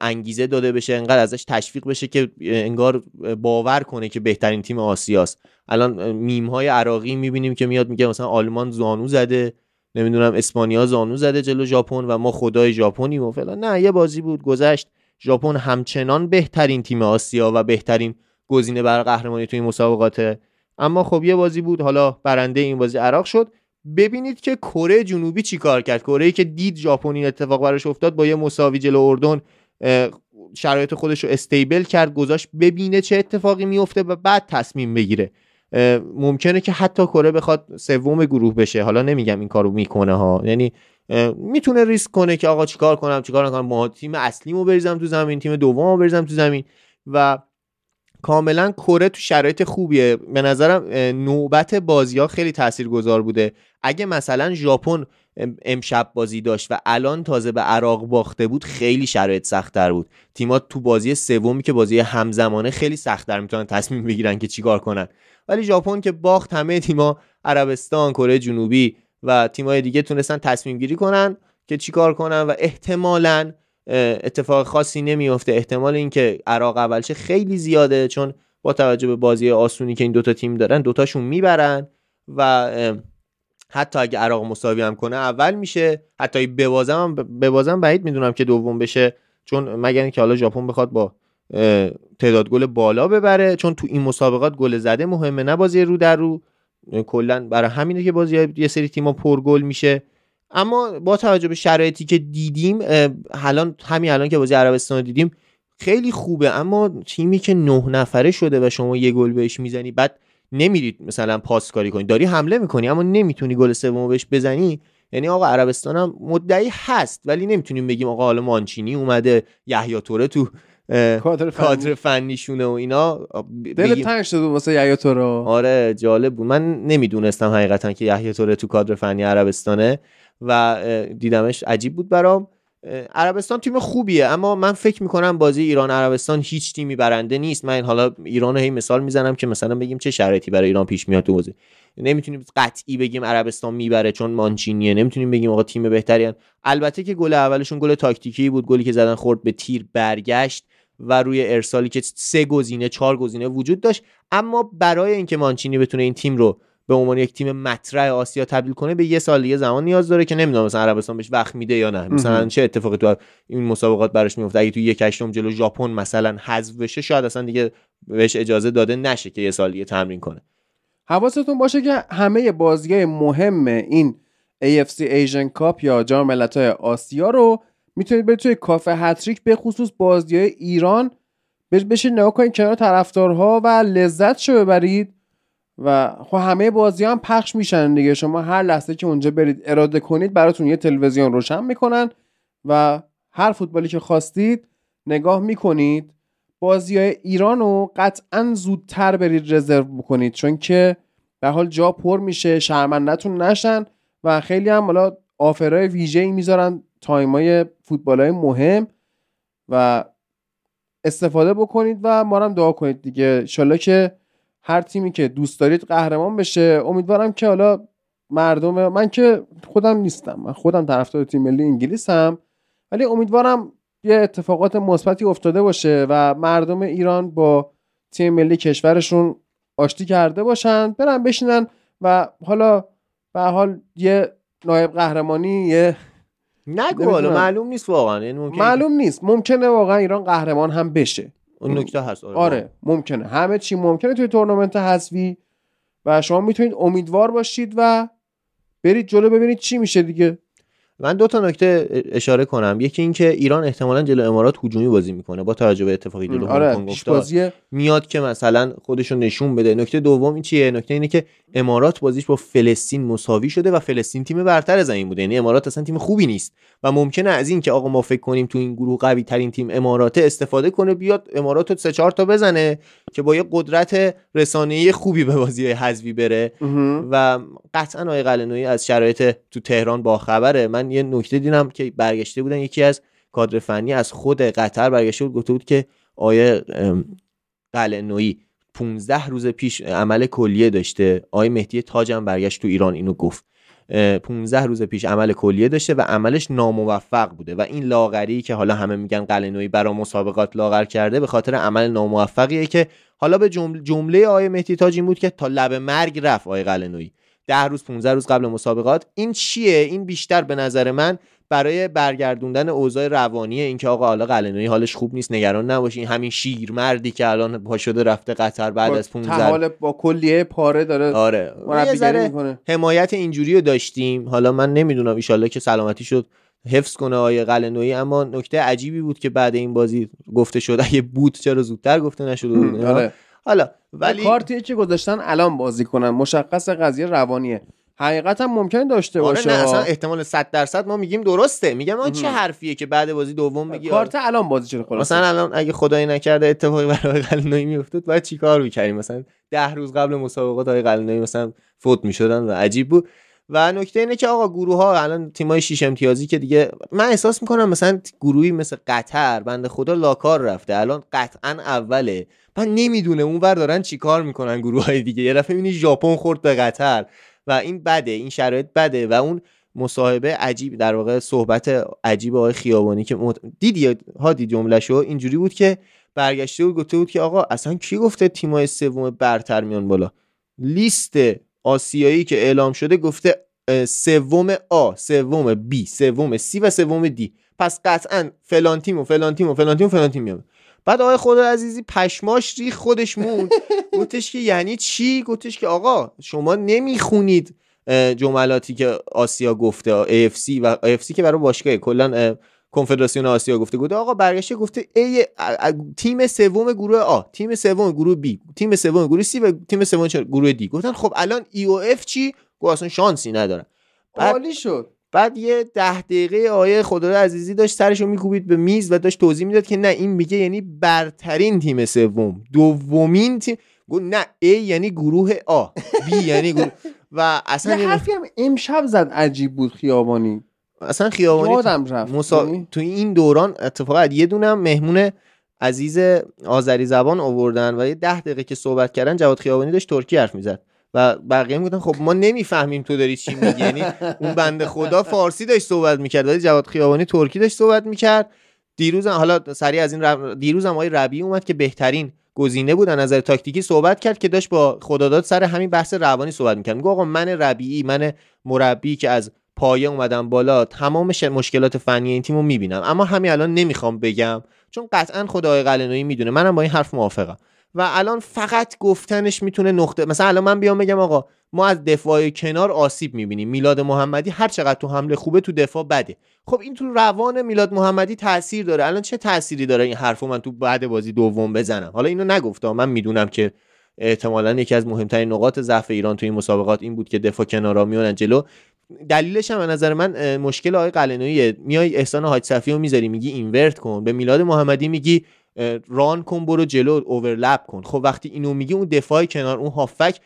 انگیزه داده بشه انقدر ازش تشویق بشه که انگار باور کنه که بهترین تیم آسیاست. الان میم های عراقی می‌بینیم که میاد میگه مثلا آلمان زانو زده. نمی‌دونم اسپانیا زانو زده جلو ژاپن و ما خدای ژاپنیم و فلان. نه یه بازی بود گذشت. ژاپن همچنان بهترین تیم آسیا و بهترین گزینه برای قهرمانی توی مسابقات اما خب یه بازی بود حالا برنده این بازی عراق شد. ببینید که کره جنوبی چیکار کرد؟ کره که دید ژاپن این اتفاق براش افتاد با یه مساوی جلو اردن شرایط خودش رو استیبل کرد گذاشت ببینه چه اتفاقی میفته و بعد تصمیم بگیره. ممکنه که حتی کره بخواد سوم گروه بشه. حالا نمیگم این کارو می‌کنه ها. یعنی می‌تونه ریسک کنه که آقا چیکار کنم چیکار نکنم. ما تیم اصلیمو بریزم تو زمین تیم دوممو بریزم تو زمین. و کاملا کره تو شرایط خوبیه. به نظرم نوبت بازی ها خیلی تاثیرگذار بوده. اگه مثلا ژاپن امشب بازی داشت و الان تازه به عراق باخته بود خیلی شرایط سختتر بود. تیم‌ها تو بازی سومی که بازی همزمانه خیلی سختتر می‌تونن تصمیم بگیرن که چیکار کنن. ولی ژاپن که باخت همه تیم‌ها عربستان کره جنوبی و تیم‌های دیگه تونستن تصمیم گیری کنن که چیکار کنن و احتمالاً اتفاق خاصی نمیفته احتمال اینکه عراق اولشه خیلی زیاده چون با توجه به بازی آسونی که این دوتا تیم دارن دوتاشون می‌برن و حتی اگه عراق مساوی هم کنه اول میشه. حتی ببازم ببازم بعید می‌دونم که دوم بشه. چون مگر اینکه حالا ژاپن بخواد با تعداد گل بالا ببره. چون تو این مسابقات گل زده مهمه نه بازی رو در رو. کلا برای همینه که بازی یه سری تیم‌ها پرگل میشه. اما با توجه به شرایطی که دیدیم الان همین الان که بازی عربستان رو دیدیم خیلی خوبه. اما تیمی که نه نفره شده و شما یه گل بهش می‌زنی بعد نمیرید مثلا پاس کاری کنی. داری حمله می‌کنی اما نمی‌تونی گل سومو بهش بزنی. یعنی آقا عربستان هم مدعی هست ولی نمی‌تونیم بگیم آقا حالا مانچینی اومده یحیی توره تو کادر, فنی. فنیشونه و اینا دل تنگ شد واسه یحیی توره آره جالب بود. من نمی‌دونستم حقیقتا که یحیی توره تو کادر فنی عربستانه و دیدمش عجیب بود برام. عربستان تیم خوبیه اما من فکر می‌کنم بازی ایران عربستان هیچ تیمی برنده نیست. من حالا ایران هی مثال می‌زنم که مثلا بگیم چه شرایطی برای ایران پیش میاد تو بازی. نمی‌تونیم قطعی بگیم عربستان می‌بره چون مانچینیه. نمی‌تونیم بگیم آقا تیم بهتری البته که گل اولشون گل تاکتیکی بود. گلی که زدن خورد به تیر برگشت. و روی ارسالی که سه گزینه چهار گزینه وجود داشت. اما برای اینکه مانچینی بتونه این تیم رو به عنوان یک تیم مطرح آسیا تبدیل کنه به یه سال دیگه زمان نیاز داره که نمی‌دونم مثلا عربستان بهش وقت میده یا نه. مثلا چه اتفاقی تو این مسابقات براش میفته اگه تو یک هشتم جلو ژاپن مثلا حذف بشه شاید اصلا دیگه بهش اجازه داده نشه که یه سال دیگه تمرین کنه. حواستون باشه که همه بازی مهم این AFC Asian Cup یا جام ملت‌های آسیا رو می‌تونید برید توی کافه هتریک به خصوص بازی های ایران بشین نگاه کنید کنار طرفدارها و لذت شو ببرید. و خب همه بازی هم پخش میشن دیگه. شما هر لحظه که اونجا برید اراده کنید براتون یه تلویزیون روشن می‌کنن و هر فوتبالی که خواستید نگاه می‌کنید. بازی های ایران رو قطعا زودتر برید رزرو بکنید. چون که به حال جا پر میشه شرمندتون نشن و خیلی هم حالا آفرهای ویژه ای می‌ذارن تایمای فوتبال های مهم و استفاده بکنید و ما هم دعا کنید دیگه. شالا که هر تیمی که دوست دارید قهرمان بشه. امیدوارم که حالا مردم من که خودم نیستم. من خودم طرفدار تیم ملی انگلیسم. ولی امیدوارم یه اتفاقات مثبتی افتاده باشه و مردم ایران با تیم ملی کشورشون آشتی کرده باشن برن بشینن و حالا به حال یه نایب قهرمانی یه نگو حالا. معلوم نیست واقعا یعنی ممکنه معلوم نیست. ممکنه واقعا ایران قهرمان هم بشه. اون نکته هست آره, آره ممکنه. همه چی ممکنه توی تورنمنت حذفی و شما می‌تونید امیدوار باشید و برید جلو ببینید چی میشه دیگه. من دو تا نکته اشاره کنم. یکی اینکه ایران احتمالا جلو امارات هجومی بازی می‌کنه با توجه به اتفاقی جلو آره میاد که مثلا خودشو نشون بده. نکته دوم این چیه؟ نکته اینه که امارات بازیش با فلسطین مساوی شده و فلسطین تیم برتر زمین بوده. یعنی امارات اصلا تیم خوبی نیست و ممکنه از این که آقا ما فکر کنیم تو این گروه قوی ترین تیم اماراته استفاده کنه بیاد امارات رو سه چهار تا بزنه که با یه قدرت رسانه‌ای خوبی به بازی حذفی بره. و قطعا آقای قلنویی از شرایط تو تهران با خبره من یه نکته دیدم که برگشته بودن یکی از کادر فنی از خود قطر برگشته بود گفته بود که آیه قلنویی 15 روز پیش عمل کلیه داشته. آقای مهدی تاج هم برگشت تو ایران اینو گفت. اه، 15 روز پیش عمل کلیه داشته و عملش ناموفق بوده و این لاغری که حالا همه میگن قلنویی برای مسابقات لاغر کرده به خاطر عمل ناموفقیه که حالا به جمله, آقای مهدی تاج این بود که تا لب مرگ رفت آقای قلنویی ده روز 15 روز قبل مسابقات. این چیه؟ این بیشتر به نظر من برای برگردوندن اوضاع روانی اینکه آقا حالا قلنویی حالش خوب نیست نگران نباشین. همین شیرمردی که الان پا شده رفته قطر بعد با از 15 تحال با کلیه پاره داره آره. می‌کنه. حمایت اینجوری رو داشتیم. حالا من نمی‌دونم ایشالله که سلامتی شد حفظ کنه آیه قلنویی اما نکته عجیبی بود که بعد این بازی گفته شد. اگه بود چرا زودتر گفته نشده بود. اینا. آره. حالا ولی کارتی که گذاشتن؟ الان بازی کنن. مشخص قضیه روانیه. حقیقت هم ممکنه داشته آره باشه. نه. اصلا احتمال 100 درصد ما میگیم درسته. میگم آن چه. حرفیه که بعد بازی دوم بگی؟ کارت الان بازی شده خلاص مثلا الان اگه خدای نکرده اتفاقی برای قلنویی میافتاد باید چیکار می‌کردیم؟ مثلا ده روز قبل مسابقات های قلنویی مثلا فوت می‌شدن و عجیب بود. و نکته اینه که آقا گروه ها الان تیمای شیش امتیازی که دیگه من احساس می‌کنم مثلا گروهی مثل قطر بنده خدا لاکار رفته. الان قطعا اوله. من نمی‌دونه اون ور دارن چیکار می‌کنن گروه های دیگه. یه دفعه می‌بینی ژاپن خورد به قطر و این بده این شرایط بده و اون مصاحبه عجیب در واقع صحبت عجیب آقای خیابانی که مت... دیدی هادی جملهشو؟ اینجوری بود که برگشته بود گفته بود که آقا اصلا کی گفته تیمای سوم برتر میان بالا؟ لیست آسیایی که اعلام شده گفته سوم آ سوم بی سوم سی و سوم دی. پس قطعا فلان تیم و فلان تیم و فلان تیم و فلان تیم میان بعد آقای خدا عزیزی پشماش ری خودش موند. گفتش که یعنی چی؟ گفتش که آقا شما نمی‌خونید جملاتی که آسیا گفته AFC و AFC که برای باشگاه کلا کنفدراسیون آسیا گفته گفته آقا برگشته گفته ای تیم سوم گروه آ تیم سوم گروه بی تیم سوم گروه سی و تیم سوم گروه دی گفتن خب الان ای او اف چی؟ گفت اصلا شانسی ندارن. بعد- عالی شد. بعد یه ده دقیقه آیه خدا عزیزی داشت سرشو میکوبید به میز و داشت توضیح می‌داد که نه این میگه یعنی برترین تیم سوم. دومین تیم گفت نه A یعنی گروه آ B یعنی گروه و اصلا یه- حرفی هم امشب زد عجیب بود خیابانی. اصلا خیابانی رفت. مسا... یعنی؟ تو این دوران اتفاقا یه دونم مهمون عزیز آذری زبان آوردن و یه ده دقیقه که صحبت کردن جواد خیابانی داشت ترکی حرف می‌زد و بقیه می‌گفتن خب ما نمی‌فهمیم تو داری چی میگی. یعنی اون بنده خدا فارسی داشت صحبت می‌کرد ولی جواد خیابانی ترکی داشت صحبت می‌کرد. دیروز حالا سریع از این رب... دیروز هم آقای ربیعی اومد که بهترین گزینه بود از نظر تاکتیکی صحبت کرد که داشت با خداداد سر همین بحث روانی صحبت می‌کرد. میگه آقا من ربیعی من مربی که از پایه اومدم بالا تمام مشکلات فنی این تیمو می‌بینم. اما همین الان نمی‌خوام بگم چون قطعا خدای قلنویی می‌دونه. منم با این حرف موافقم. و الان فقط گفتنش می‌تونه نقطه مثلا الان من بیام بگم آقا ما از دفاع کنار آسیب می‌بینیم. میلاد محمدی هر چقدر تو حمله خوبه تو دفاع بده. خب این تو روان میلاد محمدی تاثیر داره. الان چه تأثیری داره این حرفو من تو بعد بازی دوم بزنم؟ حالا اینو نگفتم من می‌دونم که احتمالا یکی از مهمترین نقاط ضعف ایران تو این مسابقات این بود که دفاع کنارا میونن جلو. دلیلش هم به نظر من مشکل آقای قلنویه. میای احسان حاج صفی رو می‌ذاری میگی اینورت کن. به میلاد محمدی میگی ران کن برو جلو اوورلپ کن. خب وقتی اینو میگی اون دفاع کنار اون هافک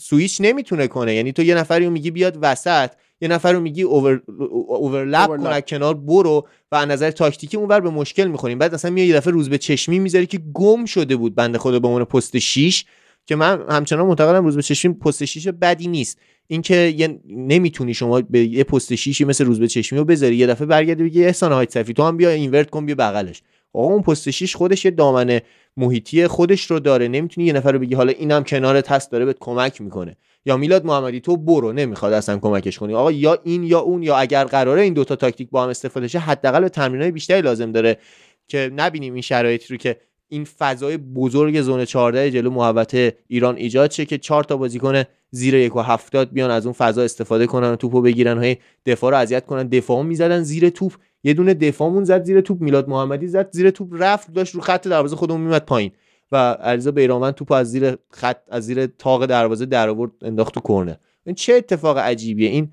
سویچ نمی‌تونه کنه. یعنی تو یه نفری رو میگی بیاد وسط یه نفر رو میگی اوور اوورلپ کن. از کنار برو و از نظر تاکتیکی اونور به مشکل می‌خوریم. بعد اصلا میای یه دفعه روز به چشمی می‌ذاری که گم شده بود بنده خدا به عنوان پست 6 که من همچنان معتقدم روز به چشمی پست 6 بدی نیست. اینکه یه نمی‌تونی شما به یه پست شیشی مثل روز به چشمی رو بذاری یه دفعه برگردی بگی احسان های صفی تو هم بیا اینورت کن بیا بغلش. آقا اون پست شیش خودش یه دامنه محیطی خودش رو داره. نمی‌تونی یه نفر رو بگی حالا اینم کنارت هست داره بهت کمک می‌کنه. یا میلاد محمدی تو برو نمی‌خواد اصلا کمکش کنی. آقا یا این یا اون یا اگر قراره این دوتا تاکتیک با هم استفاده شه حداقل به تمرینای بیشتری لازم داره که نبینیم این شرایطی رو که این فضای بزرگ زون 14 جلو محوطه ایران ایجاد شه که چهار تا بازیکن زیر یک و هفتاد بیان از اون فضا استفاده کنن و توپو بگیرن. های دفاع رو اذیت کنن. دفاع می‌زدن زیر توپ. یه دونه دفاعمون زد زیر توپ. میلاد محمدی زد زیر توپ. رفت داشت رو خط دروازه خودمون میمد پایین. و علیرضا بیرانوند توپ از زیر خط از زیر تاق دروازه در آورد انداخت تو کرنر این چه اتفاق عجیبیه. این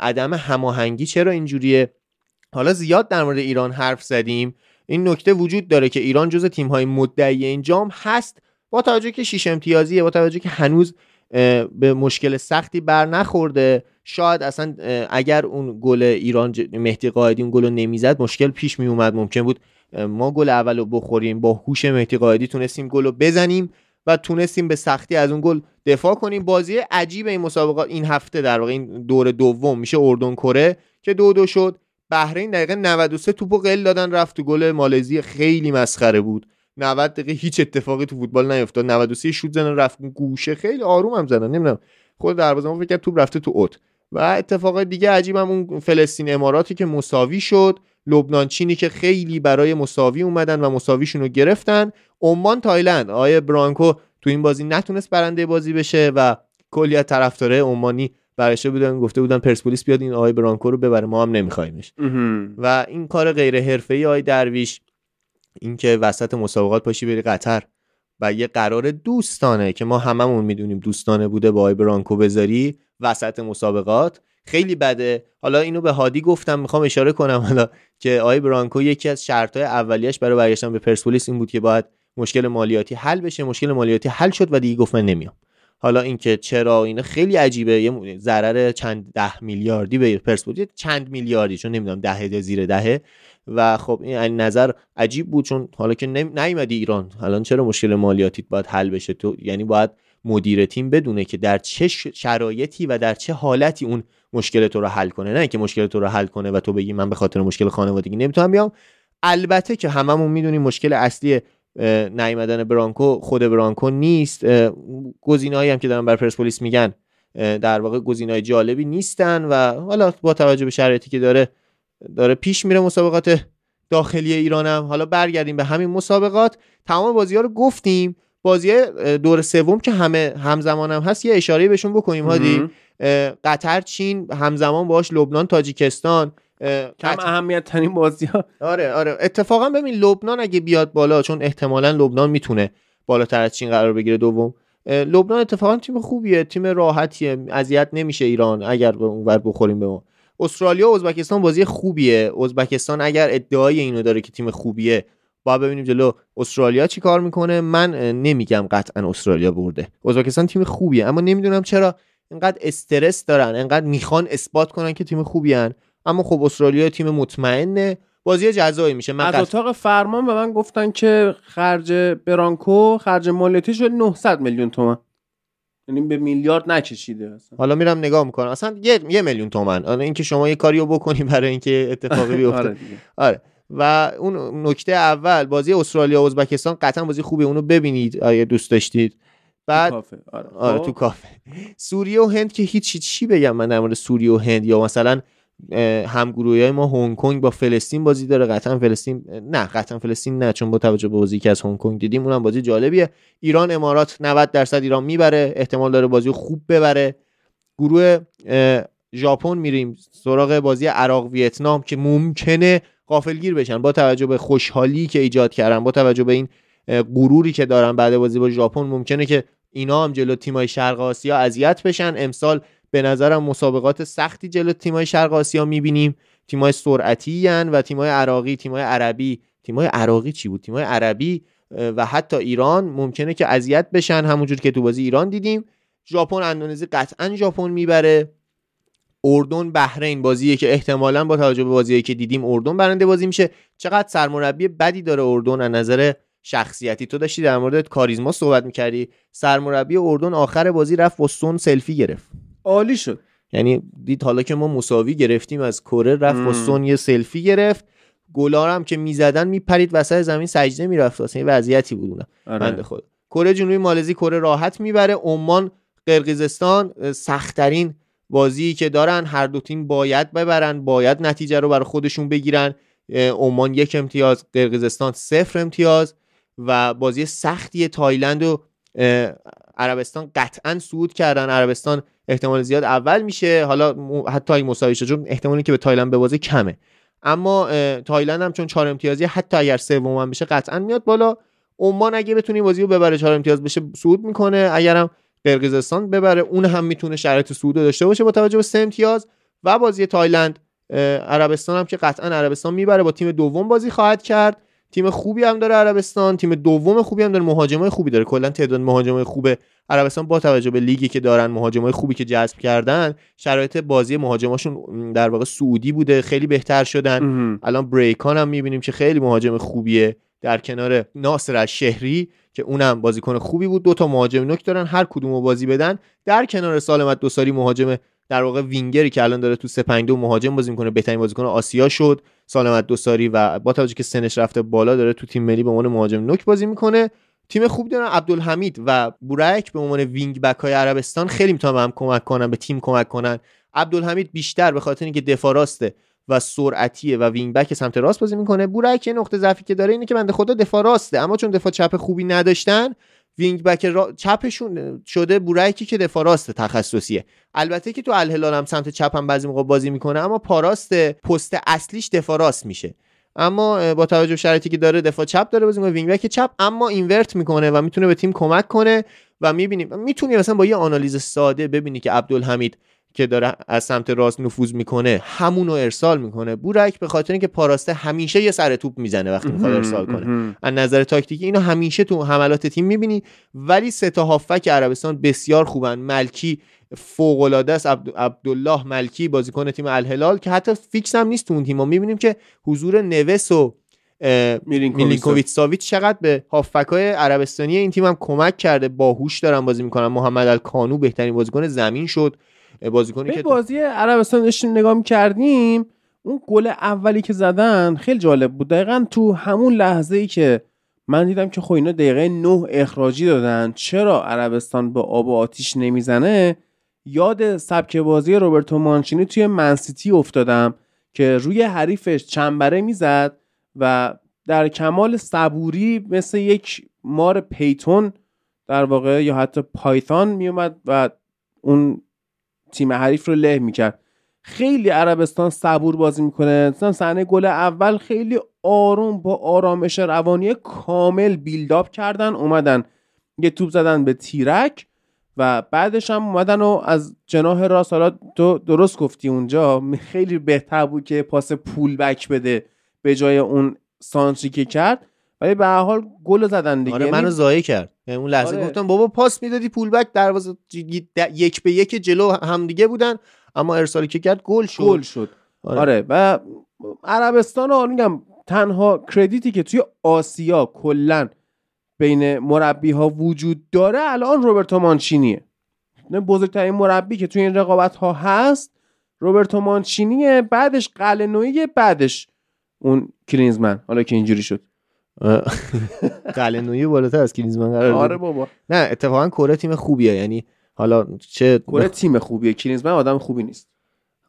عدم هماهنگی چرا اینجوریه؟ حالا زیاد در مورد ایران حرف زدیم. این نکته وجود داره که ایران جز تیم های مدعی این جام هست با توجه که شیش امتیازیه با توجه که هنوز به مشکل سختی بر نخورده. شاید اصلا اگر اون گل ایران مهدی قائدی اون گل رو نمی‌زد مشکل پیش می اومد ممکن بود ما گل اول رو بخوریم با هوش مهدی قائدی تونستیم گل رو بزنیم و تونستیم به سختی از اون گل دفاع کنیم. بازی عجیب این مسابقات این هفته در واقع این دور دوم میشه اردن کره که دو دو شد. بحرین دقیقه 93 توپو قل دادن رفت تو گل مالزی خیلی مسخره بود. 90 دقیقه هیچ اتفاقی تو فوتبال نیفتاد. 93 شوت زدن رفت گوشه. خیلی آروم هم زدن نمی‌دونم. خود دروازه‌بان فکر کرد توپ رفته تو اوت. و اتفاق دیگه عجیبم اون فلسطین اماراتی که مساوی شد. لبنان چینی که خیلی برای مساوی اومدن و مساویشون رو گرفتن. عمان تایلند. آیه برانکو تو این بازی نتونست برنده بازی بشه و کلی از طرفدارای عمانی برشه بودن گفته بودن پرسپولیس بیاد این آقای برانکو رو ببره ما هم نمیخوایمش و این کار غیر حرفه‌ای آقای درویش اینکه وسط مسابقات پاشی بری قطر و یه قرار دوستانه که ما هممون می‌دونیم دوستانه بوده با آقای برانکو بذاری وسط مسابقات خیلی بده. حالا اینو به هادی گفتم می‌خوام اشاره کنم حالا که آقای برانکو یکی از شرطهای اولیش برای برگشتن به پرسپولیس این بود که باید مشکل مالیاتی حل بشه. مشکل مالیاتی حل شد و دیگه گفت من نمیام. حالا اینکه چرا اینا خیلی عجیبه. یه ضرر چند ده میلیاردی به پرسپولیس چند میلیاردی چون نمی‌دونم ده زیر دهه. و خب این نظر عجیب بود چون حالا که نیومدی ایران. الان چرا مشکل مالیاتی باید حل بشه؟ تو یعنی باید مدیر تیم بدونه که در چه شرایطی و در چه حالتی اون مشکل تو رو حل کنه. نه که مشکل تو رو حل کنه و تو بگی من به خاطر مشکل خانوادگی نمی‌تونم بیام. البته که هممون می‌دونیم مشکل اصلی نیومدن برانکو خود برانکو نیست. گزینه‌هایی هم که دارن بر پرسپولیس میگن در واقع گزینه‌های جالبی نیستن و حالا با توجه به شرایطی که داره داره پیش میره مسابقات داخلی ایرانم حالا برگردیم به همین مسابقات. تمام بازی ها رو گفتیم. بازی دور سوم که همه همزمان هم هست یه اشاره بهشون بکنیم هادی. قطر چین همزمان باش لبنان تاجیکستان. کم اهمیت ترین بازی ها آره آره. اتفاقا ببین لبنان اگه بیاد بالا چون احتمالا لبنان می‌تونه بالاتر از چین قرار بگیره دوم لبنان اتفاقا تیم خوبیه تیم راحتیه اذیت نمیشه ایران اگر به اونور بخوریم به ما. استرالیا و ازبکستان بازی خوبیه. ازبکستان اگر ادعای اینو داره که تیم خوبیه با ببینیم جلو استرالیا چی کار می‌کنه. من نمیگم قطعا استرالیا برده. ازبکستان تیم خوبیه اما نمی‌دونم چرا اینقدر استرس دارن اینقدر می‌خوان اثبات کنن که تیم خوبی اما خب استرالیا تیم مطمئنه. بازی جزایی میشه. من از اتاق فرمان به من گفتن که خرج برانکو خرج مالیاتی شد 900 میلیون تومن یعنی به میلیارد نکشیده اصلا. حالا میرم نگاه می‌کنم. اصلا یه, یه میلیون تومن آره اینکه شما یه کاریو بکنی برای اینکه اتفاقی بیفته. آره, آره. و اون نکته اول بازی استرالیا و ازبکستان قطعا بازی خوبه اونو ببینید اگه دوست داشتید. بعد تو کافه. آره. آره تو خب. کافه. سوریه و هند که هیچ چی بگم من در مورد سوریه و هند؟ یا مثلا همگروهی های ما هنگ کنگ با فلسطین بازی داره. قطعا فلسطین نه قطعا فلسطین نه چون با توجه به بازی که از هنگ کنگ دیدیم اونم بازی جالبیه. ایران امارات 90 درصد ایران می‌بره احتمال داره بازی خوب ببره. گروه ژاپن میریم سراغ بازی عراق ویتنام که ممکنه غافلگیر بشن. با توجه به خوشحالی که ایجاد کردن با توجه به این غروری که دارن بعد بازی با ژاپن ممکنه که اینا هم جلو تیمای شرق آسیا اذیت بشن. امسال به نظرم مسابقات سختی جلو تیمای شرق آسیا می‌بینیم. تیمای سرعتی و تیمای عراقی. تیمای عربی. تیمای عراقی چی بود؟ تیمای عربی و حتی ایران ممکنه که اذیت بشن همونجور که تو بازی ایران دیدیم. ژاپن اندونزی قطعا ژاپن می‌بره. اردن بحرین بازیه که احتمالا با توجه به بازیایی که دیدیم اردن برنده بازی میشه. چقدر سرمربی بدی داره اردن از نظر شخصیتی؟ تو داشتی در مورد کاریزما صحبت می‌کردی. سرمربی اردن آخر بازی رفت با سون سلفی گرفت. عالی شد. یعنی دید حالا که ما مساوی گرفتیم از کره رفت با سون یه سلفی گرفت. گلار هم که می‌زدن میپرید وسط زمین سجده می‌رفت. واسه وضعیتی بود اونم آره. خود کره جنوبی مالزی کره راحت می‌بره. عمان قرقیزستان سختترین بازی که دارن. هر دو تیم باید ببرن. باید نتیجه رو برای خودشون بگیرن. عمان یک امتیاز قرقیزستان صفر امتیاز و بازی سختی تایلند و عربستان قطعا صعود کردن. عربستان احتمال زیاد اول میشه. حالا حتی اگه مساوی شد چون احتمالی که به تایلند به بازی کمه. اما تایلند هم چون چهار امتیازی حتی اگر سوم هم بشه قطعا میاد بالا. عمان اگه بتونه بازی رو ببره چهار امتیاز بشه صعود می‌کنه. اگرم قرقیزستان ببره اون هم می‌تونه شرایط صعود داشته باشه با توجه به سه امتیاز. و بازی تایلند عربستان هم که قطعا عربستان می‌بره با تیم دوم بازی خواهد کرد. تیم خوبی هم داره عربستان تیم دوم خوبی هم داره مهاجمای خوبی داره. کلا تعداد مهاجمای خوب عربستان با توجه به لیگی که دارن مهاجمای خوبی که جذب کردن شرایط بازی مهاجماشون در واقع سعودی بوده خیلی بهتر شدن. الان بریکان هم می‌بینیم که خیلی مهاجم خوبیه. در کنار ناصر از شهری که اونم بازیکن خوبی بود. دو تا مهاجم نوک دارن هر کدومو بازی بدن. در کنار سالم الدوسری مهاجم در واقع وینگری که الان داره تو 352 مهاجم بازی می‌کنه بهترین بازیکن آسیا شد سالم الدوسری و با توجه که سنش رفته بالا داره تو تیم ملی به عنوان مهاجم نوک بازی می‌کنه. تیم خوب دارن عبدالحمید و بریک به عنوان wing back های عربستان خیلی می‌تونن هم کمک کنن به تیم کمک کنن. عبدالحمید بیشتر به خاطر اینکه دفاع راسته و سرعتیه و wing back سمت راست بازی می‌کنه. بریک یه نقطه ضعفی که داره اینه که بنده خدا دفاع راسته اما چون دفاع چپ خوبی نداشتن wing back را... چپشون شده بورایکی که دفاع راست تخصصیه. البته که تو الهلال هم سمت چپ هم بعضی موقع بازی می‌کنه اما پاراست پست اصلیش دفاع راست میشه. اما با توجه به شرایطی که داره دفاع چپ داره بازی wing back چپ اما invert می‌کنه و می‌تونه به تیم کمک کنه و می‌بینیم. می‌تونی مثلا با یه آنالیز ساده ببینی که عبدالحمید که داره از سمت راست نفوذ می‌کنه همون رو ارسال می‌کنه. بورایک به خاطر اینکه پاراسته همیشه یه سر توپ می‌زنه وقتی می‌خواد ارسال کنه. از نظر تاکتیکی اینو همیشه تو حملات تیم می‌بینی. ولی سه تا هافبک عربستان بسیار خوبن. ملکی فوق العاده است عبدالله ملکی بازیکن تیم الهلال که حتی فیکس هم نیست تو اون تیم. ما می‌بینیم که حضور نوس و میلینکوویچ. ساویچ چقدر به هافبک های عربستانی این تیم هم کمک کرده. باهوش دارن بازی می‌کنن. محمد الکانو بهترین بازیکن زمین شد. بازیکنی که بازی عربستان داشتیم نگاه کردیم اون گل اولی که زدن خیلی جالب بود. دقیقا تو همون لحظه ای که من دیدم که خب اینا دقیقه نه اخراجی دادن چرا عربستان به آب و آتیش نمی‌زنه؟ یاد سبک بازی روبرتو مانچینی توی منسیتی افتادم که روی حریفش چنبره می‌زد و در کمال صبوری مثل یک مار پیتون در واقع یا حتی پایتان میومد و اون تیم حریف رو له می‌کرد. خیلی عربستان صبور بازی می‌کنه. مثلا صحنه گل اول خیلی آروم با آرامش روانی کامل بیلداپ کردن اومدن یه توپ زدن به تیرک و بعدش هم اومدن و از جناه راست حالا تو درست گفتی اونجا خیلی بهتر بود که پاس پول بک بده به جای اون سانتری که کرد. ولی به هر حال گل زدن دیگه آره منو یعنی ضایع کرد یعنی اون لحظه آره. گفتم بابا پاس می‌دادی پول بک دروازه یک به یک جلو همدیگه بودن اما ارسالی که کرد گل شد گل شد آره. آره. و عربستان رو میگم تنها کردیتی که توی آسیا کلا بین مربی ها وجود داره الان روبرتو مانچینیه بزرگترین مربی که توی این رقابت ها هست روبرتو مانچینیه بعدش قلنویه بعدش اون کلینزمن حالا که اینجوری شد قلنوی بالاتر از کلینزمن قرار آره بابا. نه اتفاقا کره تیم خوبیه. یعنی حالا چه کره تیم خوبیه. کلینزمن آدم خوبی نیست.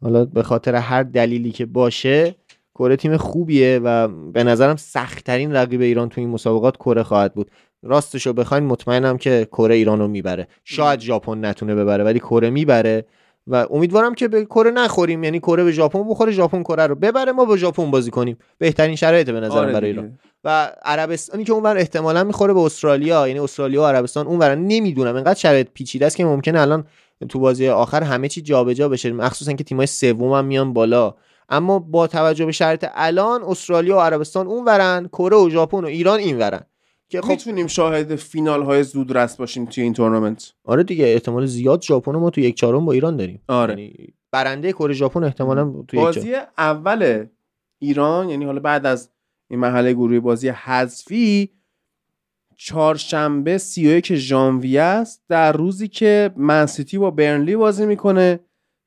حالا به خاطر هر دلیلی که باشه کره تیم خوبیه و به نظرم سختترین رقیب ایران تو این مسابقات کره خواهد بود. راستشو بخواین مطمئنم که کره ایران رو می‌بره. شاید ژاپن نتونه ببره ولی کره می‌بره. و امیدوارم که به کره نخوریم. یعنی کره به ژاپن بخوره ژاپن کره رو ببره ما با ژاپن بازی کنیم. بهترین شرایط به نظر آره برای ایران. و عربستانی که اونور احتمالا می‌خوره به استرالیا. یعنی استرالیا و عربستان اونور. نمی‌دونم. انقدر شرایط پیچیده است که ممکنه الان تو بازی آخر همه چی جابجا بشه. مخصوصا که تیمای سوم هم میان بالا. اما با توجه به شرایط الان استرالیا و عربستان اونورن کره و ژاپن و ایران اینورن. که خب. می‌تونیم شاهد فینال های زود رس باشیم توی این تورنمنت. آره دیگه احتمال زیاد ژاپن ما تو یک چهارم با ایران داریم. آره. یعنی برنده کره ژاپن احتمالا تو بازی اول ایران یعنی حالا بعد از این محله گروهی بازی حذفی چهارشنبه 31 ژانویه است. در روزی که منسیتی با برنلی بازی می‌کنه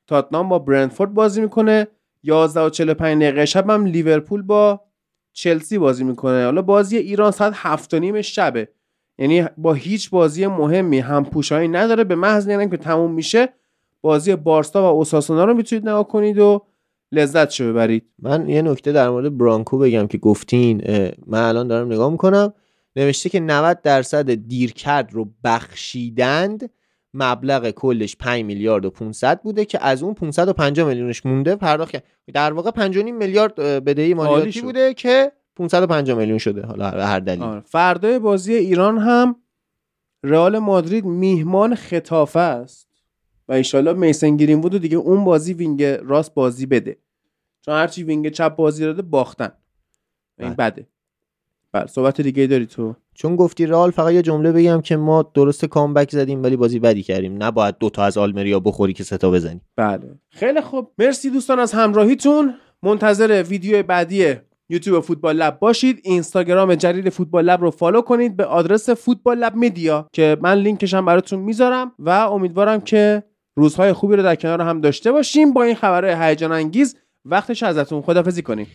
تاتنام با برندفورد بازی می‌کنه. 11 و 45 دقیقه شب هم لیورپول با چلسی بازی می‌کنه. حالا بازی ایران ساعت هفت و نیم شبه. یعنی با هیچ بازی مهمی هم پوشایی نداره. به محض یعنی که تموم میشه بازی بارسا و اوساسونا رو می‌تونید نگاه کنید و لذت شو ببرید. من یه نکته در مورد برانکو بگم که گفتین من الان دارم نگاه می‌کنم. نوشته که 90 درصد دیرکرد رو بخشیدند. مبلغ کلش 5 میلیارد و 500 بوده که از اون 550 میلیونش مونده پرداخت در واقع 5.5 میلیارد بدهی مالیاتی بوده که 550 میلیون شده حالا هر دلیل آره. فردای بازی ایران هم رئال مادرید میهمان ختافه است. و انشالله میسن گرینوود رو دیگه اون بازی wing راست بازی بده. چون هرچی wing چپ بازی داده باختن. این بله. بده. بله صحبت دیگه داری تو؟ چون گفتی رئال فقط یه جمله بگم که ما درست comeback زدیم ولی بازی بدی کردیم. نباید دوتا از آلمریا بخوری که سه تا بزنی. بله. خیلی خوب. مرسی دوستان از همراهیتون. منتظر ویدیو بعدی یوتیوب Football Lab باشید. اینستاگرام جدید Football Lab رو follow کنید به آدرس Football Lab Media که من لینکش هم براتون می‌ذارم و امیدوارم که روزهای خوبی رو در کنار هم داشته باشیم. با این خبرهای هیجان انگیز وقتشه ازتون خدافظی کنیم.